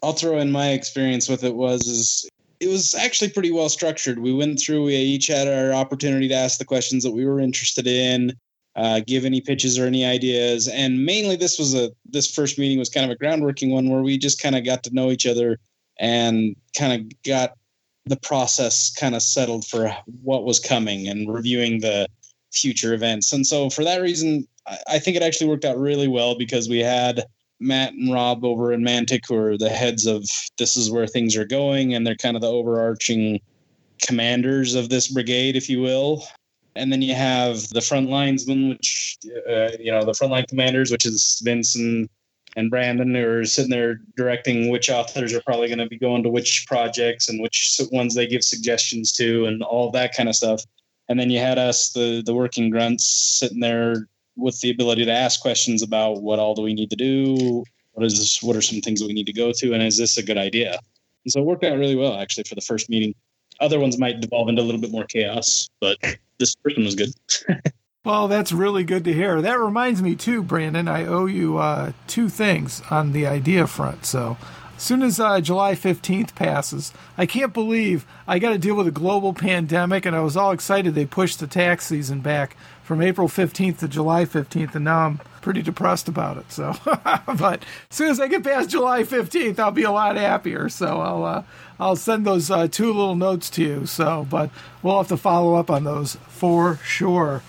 I'll throw in my experience with it was is it was actually pretty well structured. We went through, we each had our opportunity to ask the questions that we were interested in, uh, give any pitches or any ideas, and mainly this was a this first meeting was kind of a groundworking one where we just kind of got to know each other and kind of got the process kind of settled for what was coming and reviewing the future events. And so for that reason, I think it actually worked out really well because we had Matt and Rob over in Mantic, who are the heads of this is where things are going, and they're kind of the overarching commanders of this brigade, if you will. And then you have the front linesmen, which, uh, you know, the frontline commanders, which is Vince and, and Brandon, who are sitting there directing which authors are probably going to be going to which projects and which ones they give suggestions to, and all that kind of stuff. And then you had us, the the working grunts, sitting there with the ability to ask questions about what all do we need to do, what is this, what are some things that we need to go to, and is this a good idea? And so it worked out really well actually for the first meeting. Other ones might devolve into a little bit more chaos, but this first one was good. well, that's really good to hear. That reminds me too, Brandon. I owe you uh, two things on the idea front. So as soon as uh, July 15th passes, I can't believe I got to deal with a global pandemic, and I was all excited they pushed the tax season back from April 15th to July 15th, and now I'm pretty depressed about it. So, but as soon as I get past July 15th, I'll be a lot happier. So I'll uh, I'll send those uh, two little notes to you. So, but we'll have to follow up on those for sure.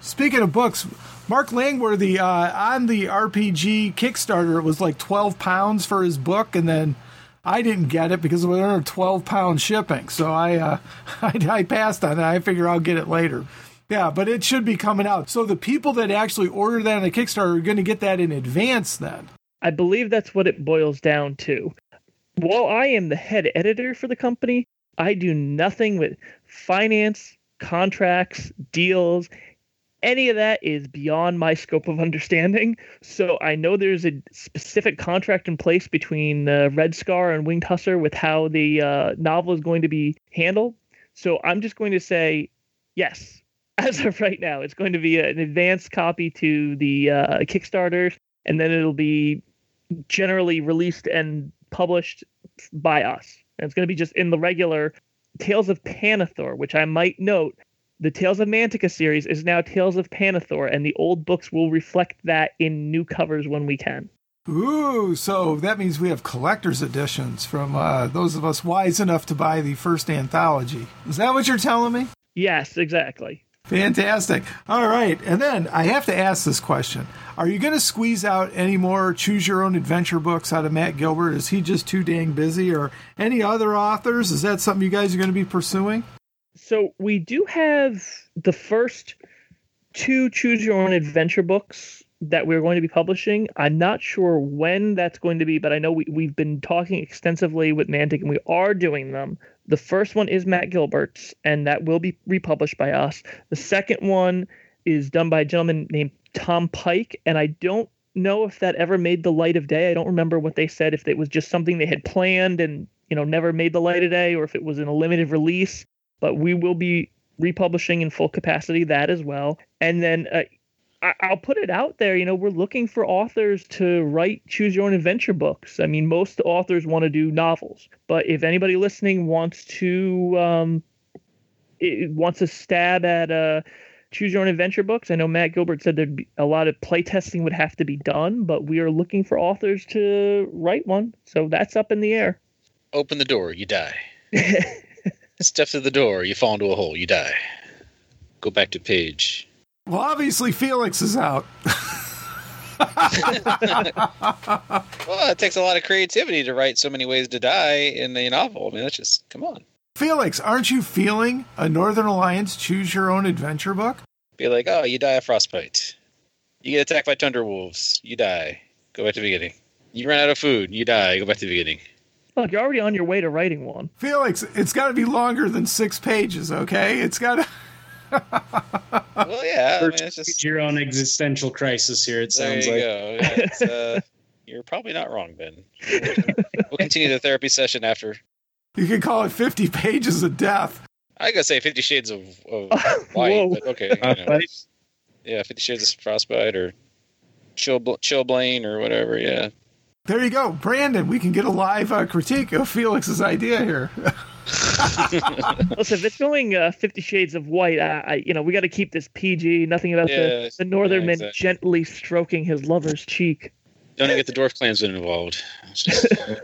Speaking of books, Mark Langworthy uh, on the RPG Kickstarter, it was like 12 pounds for his book, and then I didn't get it because it was under 12 pound shipping. So I, uh, I, I passed on it. I figure I'll get it later. Yeah, but it should be coming out. So the people that actually order that on the Kickstarter are going to get that in advance then. I believe that's what it boils down to. While I am the head editor for the company, I do nothing with finance, contracts, deals, any of that is beyond my scope of understanding. So I know there's a specific contract in place between uh, Red Scar and Winged Hussar with how the uh, novel is going to be handled. So I'm just going to say yes. As of right now, it's going to be an advanced copy to the uh, Kickstarters, and then it'll be generally released and published by us. And it's going to be just in the regular Tales of Pannithor, which I might note the Tales of Mantica series is now Tales of Pannithor, and the old books will reflect that in new covers when we can. Ooh, so that means we have collector's editions from uh, those of us wise enough to buy the first anthology. Is that what you're telling me? Yes, exactly. Fantastic. All right. And then I have to ask this question Are you going to squeeze out any more choose your own adventure books out of Matt Gilbert? Is he just too dang busy? Or any other authors? Is that something you guys are going to be pursuing? So we do have the first two choose your own adventure books that we're going to be publishing. I'm not sure when that's going to be, but I know we, we've been talking extensively with Mantic and we are doing them. The first one is Matt Gilbert's, and that will be republished by us. The second one is done by a gentleman named Tom Pike, and I don't know if that ever made the light of day. I don't remember what they said, if it was just something they had planned and you know never made the light of day, or if it was in a limited release but we will be republishing in full capacity that as well. And then uh, I- will put it out there. You know, we're looking for authors to write choose your own adventure books. I mean, most authors want to do novels, but if anybody listening wants to um, wants a stab at uh, choose your own adventure books. I know Matt Gilbert said there'd be a lot of playtesting would have to be done, but we are looking for authors to write one. So that's up in the air. Open the door, you die. Step through the door, you fall into a hole, you die. Go back to page. Well, obviously Felix is out. Well, it takes a lot of creativity to write so many ways to die in a novel. I mean, that's just come on. Felix, aren't you feeling a Northern Alliance choose your own adventure book? Be like, oh, you die of frostbite. You get attacked by thunder wolves, you die. Go back to the beginning. You run out of food, you die. Go back to the beginning. Look, you're already on your way to writing one. Felix, it's got to be longer than six pages, okay? It's got to. Well, yeah, I mean, it's It's just your own existential crisis here. It there sounds you like. go. Yeah, it's, uh, you're probably not wrong, Ben. We'll continue the therapy session after. You could call it 50 pages of death. I gotta say, Fifty Shades of, of White, but okay. you know, Frostbite? yeah, Fifty Shades of Frostbite or Chill Chilblain or whatever. Yeah, There you go. Brandon, we can get a live uh, critique of Felix's idea here. Listen, if it's going uh, Fifty Shades of White, I, I you know, we got to keep this PG. Nothing about Yeah, the, the northern yeah, man exactly. gently stroking his lover's cheek. don't even get the Dwarf Clansmen involved. It's just-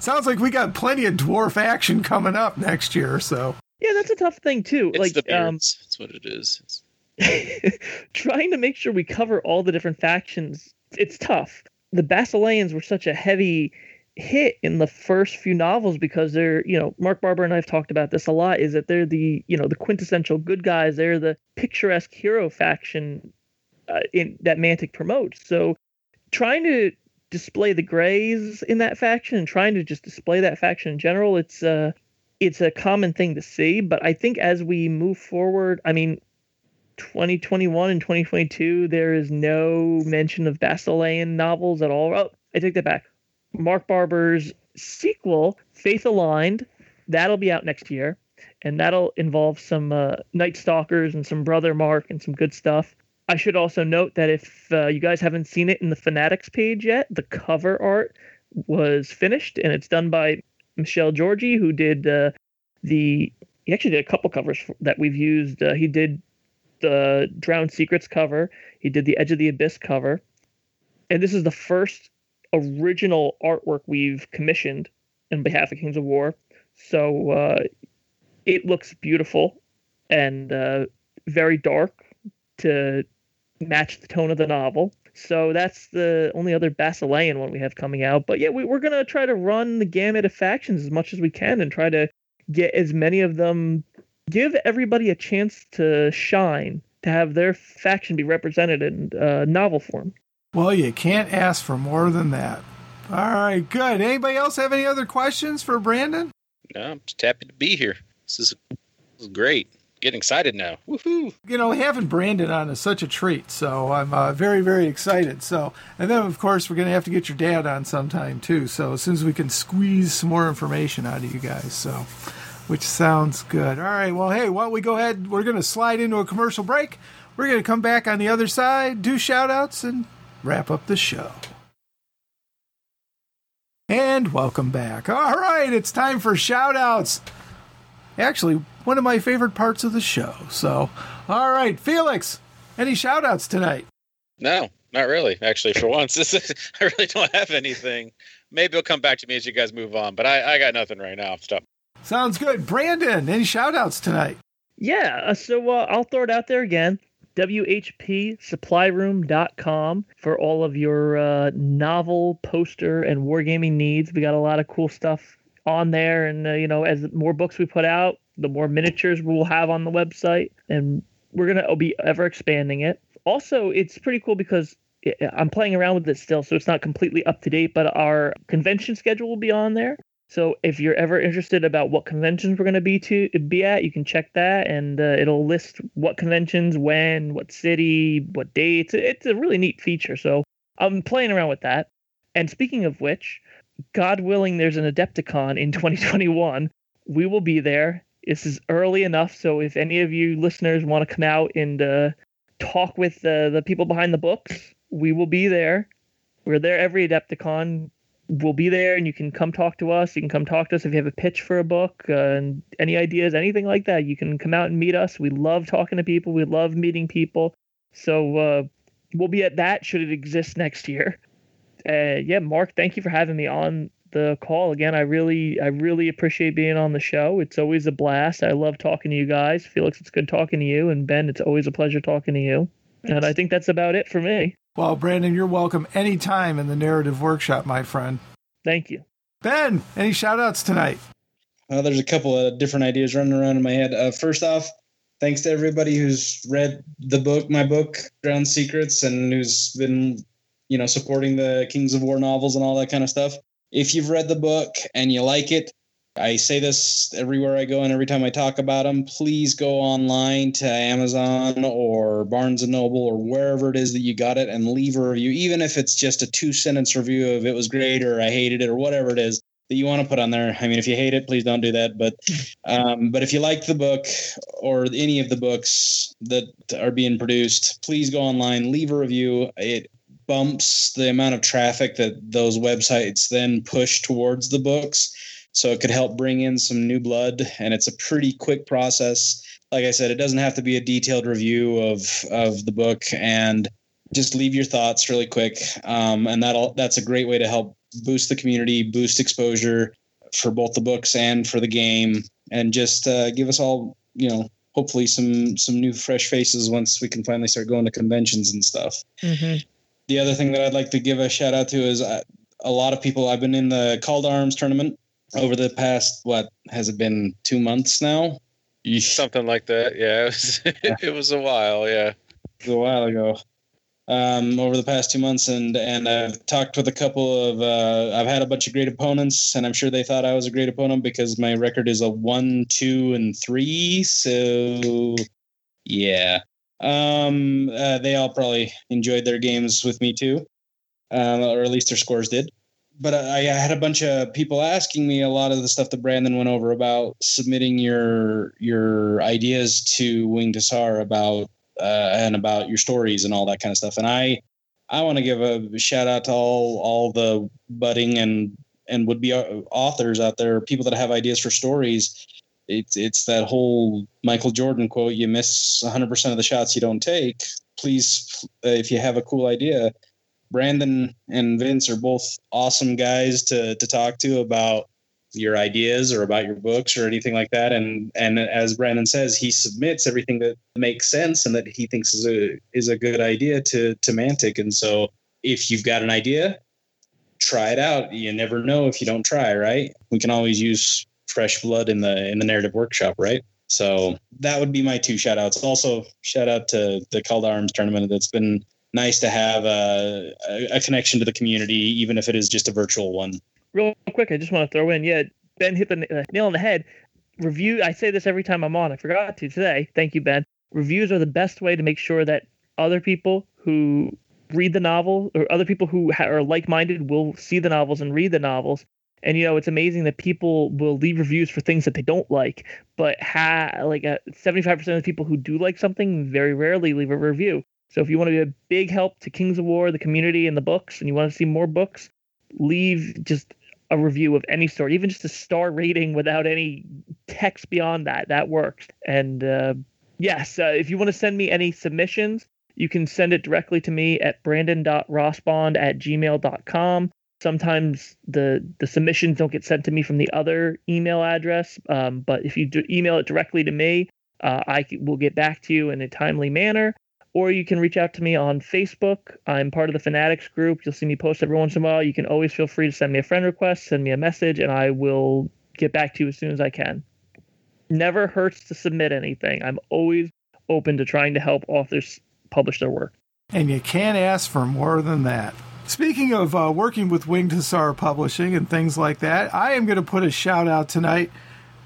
Sounds like we got plenty of dwarf action coming up next year, so. Yeah, that's a tough thing too. It's like, the um. That's what. It's- trying to make sure we cover all the different factions it's tough the basileans were such a heavy hit in the first few novels because they're you know mark barber and i've talked about this a lot is that they're the you know the quintessential good guys. They're the picturesque hero faction uh, in that mantic promotes. So trying to display the grays in that faction and trying to just display that faction in general it's uh it's a common thing to see. But i think as we move forward i mean 2021 and 2022, there is no mention of Basilean novels at all. Oh, I take that back. Mark Barber's sequel, Faith Aligned, that'll be out next year, and that'll involve some uh, Night Stalkers and some Brothermark and some good stuff. I should also note that if uh, you guys haven't seen it in the Fanatics page yet, the cover art was finished, and it's done by Michelle Georgie, who did uh, the. He actually did a couple covers that we've used. Uh, he did the Drowned Secrets cover. He did the Edge of the Abyss cover. And this is the first original artwork we've commissioned in behalf of Kings of War. So uh, it looks beautiful and uh, very dark to match the tone of the novel. So that's the only other Basilean one we have coming out. But yeah, we, we're going to try to run the gamut of factions as much as we can and try to get as many of them give everybody a chance to shine, to have their faction be represented in uh, novel form. Well, you can't ask for more than that. All right, good. Anybody else have any other questions for Brandon? no, I'm just happy to be here. This is, this is great. Getting excited now. Woohoo! You know, having Brandon on is such a treat, so I'm uh, very, very excited. So, and then of course we're going to have to get your dad on sometime too. So as soon as we can squeeze some more information out of you guys, so which sounds good. All right, well, hey, why don't we go ahead? We're going to slide into a commercial break. We're going to come back on the other side, do shout outs, and wrap up the show. And welcome back. All right, it's time for shout outs. Actually, one of my favorite parts of the show. So, all right, Felix, any shout outs tonight? No, not really. Actually, for once, is, I really don't have anything. Maybe it'll come back to me as you guys move on, but I, I got nothing right now. off the top. Sounds good. Brandon, any shout outs tonight? Yeah, uh, so uh, I'll throw it out there again. WHPSupplyRoom.com for all of your uh, novel, poster, and wargaming needs. We got a lot of cool stuff on there, and uh, you know, as more books we put out, the more miniatures we'll have on the website, and we're gonna be ever expanding it. Also, it's pretty cool because I'm playing around with it still, so it's not completely up to date. But our convention schedule will be on there. So if you're ever interested about what conventions we're going to be to be at, you can check that, and uh, it'll list what conventions, when, what city, what dates. It's a really neat feature. So I'm playing around with that. And speaking of which, God willing, there's an Adepticon in 2021. We will be there. This is early enough, so if any of you listeners want to come out and uh, talk with uh, the people behind the books, we will be there. We're there every Adepticon we'll be there and you can come talk to us. You can come talk to us if you have a pitch for a book uh, and any ideas, anything like that. You can come out and meet us. We love talking to people. We love meeting people. So uh, we'll be at that should it exist next year. Uh, yeah, Mark, thank you for having me on the call again. I really, I really appreciate being on the show. It's always a blast. I love talking to you guys. Felix, it's good talking to you, and Ben, it's always a pleasure talking to you. And I think that's about it for me. Well, Brandon, you're welcome anytime in the narrative workshop, my friend. Thank you. Ben, any shout outs tonight? Uh, there's a couple of different ideas running around in my head. Uh, first off, thanks to everybody who's read the book, my book, Drowned Secrets, and who's been, you know, supporting the Kings of War novels and all that kind of stuff. If you've read the book and you like it, I say this everywhere I go and every time I talk about them. Please go online to Amazon or Barnes and Noble or wherever it is that you got it and leave a review, even if it's just a two sentence review of it was great or I hated it or whatever it is that you want to put on there. I mean, if you hate it, please don't do that. But um, but if you like the book or any of the books that are being produced, please go online, leave a review. It bumps the amount of traffic that those websites then push towards the books. So it could help bring in some new blood, and it's a pretty quick process. Like I said, it doesn't have to be a detailed review of of the book, and just leave your thoughts really quick. Um, and that'll that's a great way to help boost the community, boost exposure for both the books and for the game, and just uh, give us all you know hopefully some some new fresh faces once we can finally start going to conventions and stuff. Mm-hmm the other thing that I'd like to give a shout out to is uh, a lot of people. I've been in the Called Arms tournament over the past what has it been two months now? Something like that. Yeah, it was, it was a while. Yeah, it was a while ago. Um, over the past two months, and and I've talked with a couple of. Uh, I've had a bunch of great opponents, and I'm sure they thought I was a great opponent because my record is a one, two, and three. So, yeah, um, uh, they all probably enjoyed their games with me too, um, or at least their scores did. But I, I, had a bunch of people asking me a lot of the stuff that Brandon went over about submitting your your ideas to Winged Hussar about uh, and about your stories and all that kind of stuff. And I I want to give a shout out to all all the budding and and would be authors out there, people that have ideas for stories it's it's that whole Michael Jordan quote: "You miss 100 percent of the shots you don't take." Please, uh, if you have a cool idea, Brandon and Vince are both awesome guys to to talk to about your ideas or about your books or anything like that. And and as Brandon says, he submits everything that makes sense and that he thinks is a is a good idea to to Mantic. And so, if you've got an idea, try it out. You never know if you don't try, right? We can always use fresh blood in the in the narrative workshop, right? So that would be my two shout outs. Also, shout out to the Called Arms tournament. That's been nice to have a, a, connection to the community, even if it is just a virtual one. Real quick, I just want to throw in, yeah, Ben hit the uh, nail on the head. Review. I say this every time I'm on. I forgot to today. Thank you, Ben. Reviews are the best way to make sure that other people who read the novel or other people who are like-minded will see the novels and read the novels and you know, it's amazing that people will leave reviews for things that they don't like, but ha like uh, seventy-five percent of the people who do like something very rarely leave a review. So if you want to be a big help to Kings of War, the community, and the books, and you want to see more books, leave just a review of any sort, even just a star rating without any text beyond that. That works. And uh, yes, uh, if you want to send me any submissions, you can send it directly to me at brandon.rossbond at gmail.com sometimes the the submissions don't get sent to me from the other email address um, but if you email it directly to me uh, i will get back to you in a timely manner or you can reach out to me on facebook. I'm part of the fanatics group. You'll see me post every once in a while. You can always feel free to send me a friend request send me a message and i will get back to you as soon as i can. Never hurts to submit anything. I'm always open to trying to help authors publish their work. And you can't ask for more than that. Speaking of uh, working with Winged Hussar Publishing and things like that, I am going to put a shout out tonight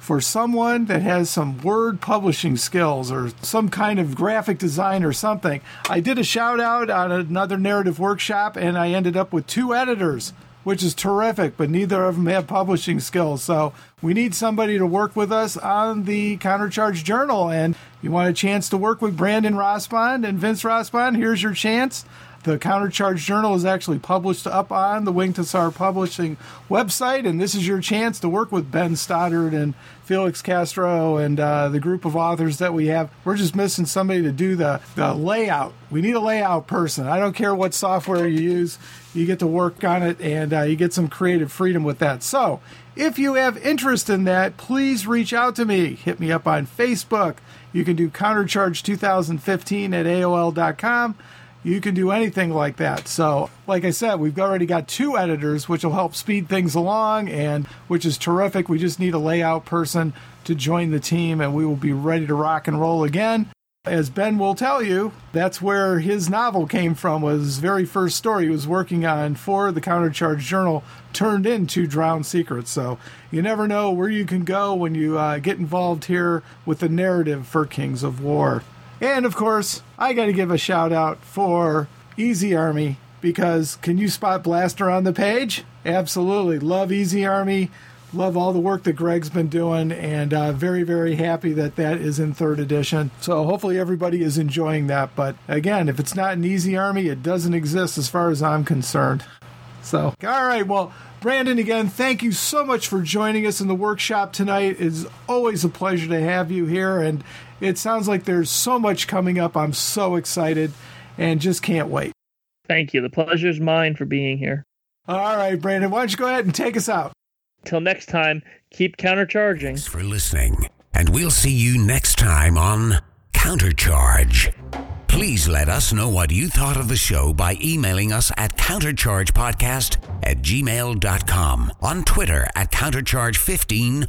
for someone that has some word publishing skills or some kind of graphic design or something. I did a shout out on another narrative workshop and I ended up with two editors, which is terrific, but neither of them have publishing skills. So we need somebody to work with us on the Countercharge Journal. And you want a chance to work with Brandon Rossbond and Vince Rossbond, here's your chance. The Countercharge Journal is actually published up on the Winged Hussar Publishing website, and this is your chance to work with Ben Stoddard and Felix Castro and uh, the group of authors that we have. We're just missing somebody to do the, the layout. We need a layout person. I don't care what software you use, you get to work on it and uh, you get some creative freedom with that. So, if you have interest in that, please reach out to me. Hit me up on Facebook. You can do Countercharge 2015 at AOL.com. You can do anything like that. So, like I said, we've already got two editors, which will help speed things along, and which is terrific. We just need a layout person to join the team, and we will be ready to rock and roll again. As Ben will tell you, that's where his novel came from. Was his very first story he was working on for the Countercharge Journal turned into Drowned Secrets. So you never know where you can go when you uh, get involved here with the narrative for Kings of War. And of course, I got to give a shout out for Easy Army because can you spot Blaster on the page? Absolutely. Love Easy Army love all the work that Greg's been doing, and uh, very, very happy that that is in third edition. So hopefully everybody is enjoying that. But again, if it's not an easy army, it doesn't exist as far as I'm concerned. So, all right, well, Brandon, again, thank you so much for joining us in the workshop tonight. It's always a pleasure to have you here, and it sounds like there's so much coming up. I'm so excited and just can't wait. Thank you. The pleasure's mine for being here. All right, Brandon, why don't you go ahead and take us out? Till next time, keep countercharging. Thanks for listening, and we'll see you next time on Countercharge. Please let us know what you thought of the show by emailing us at counterchargepodcast at gmail.com, on Twitter at countercharge15,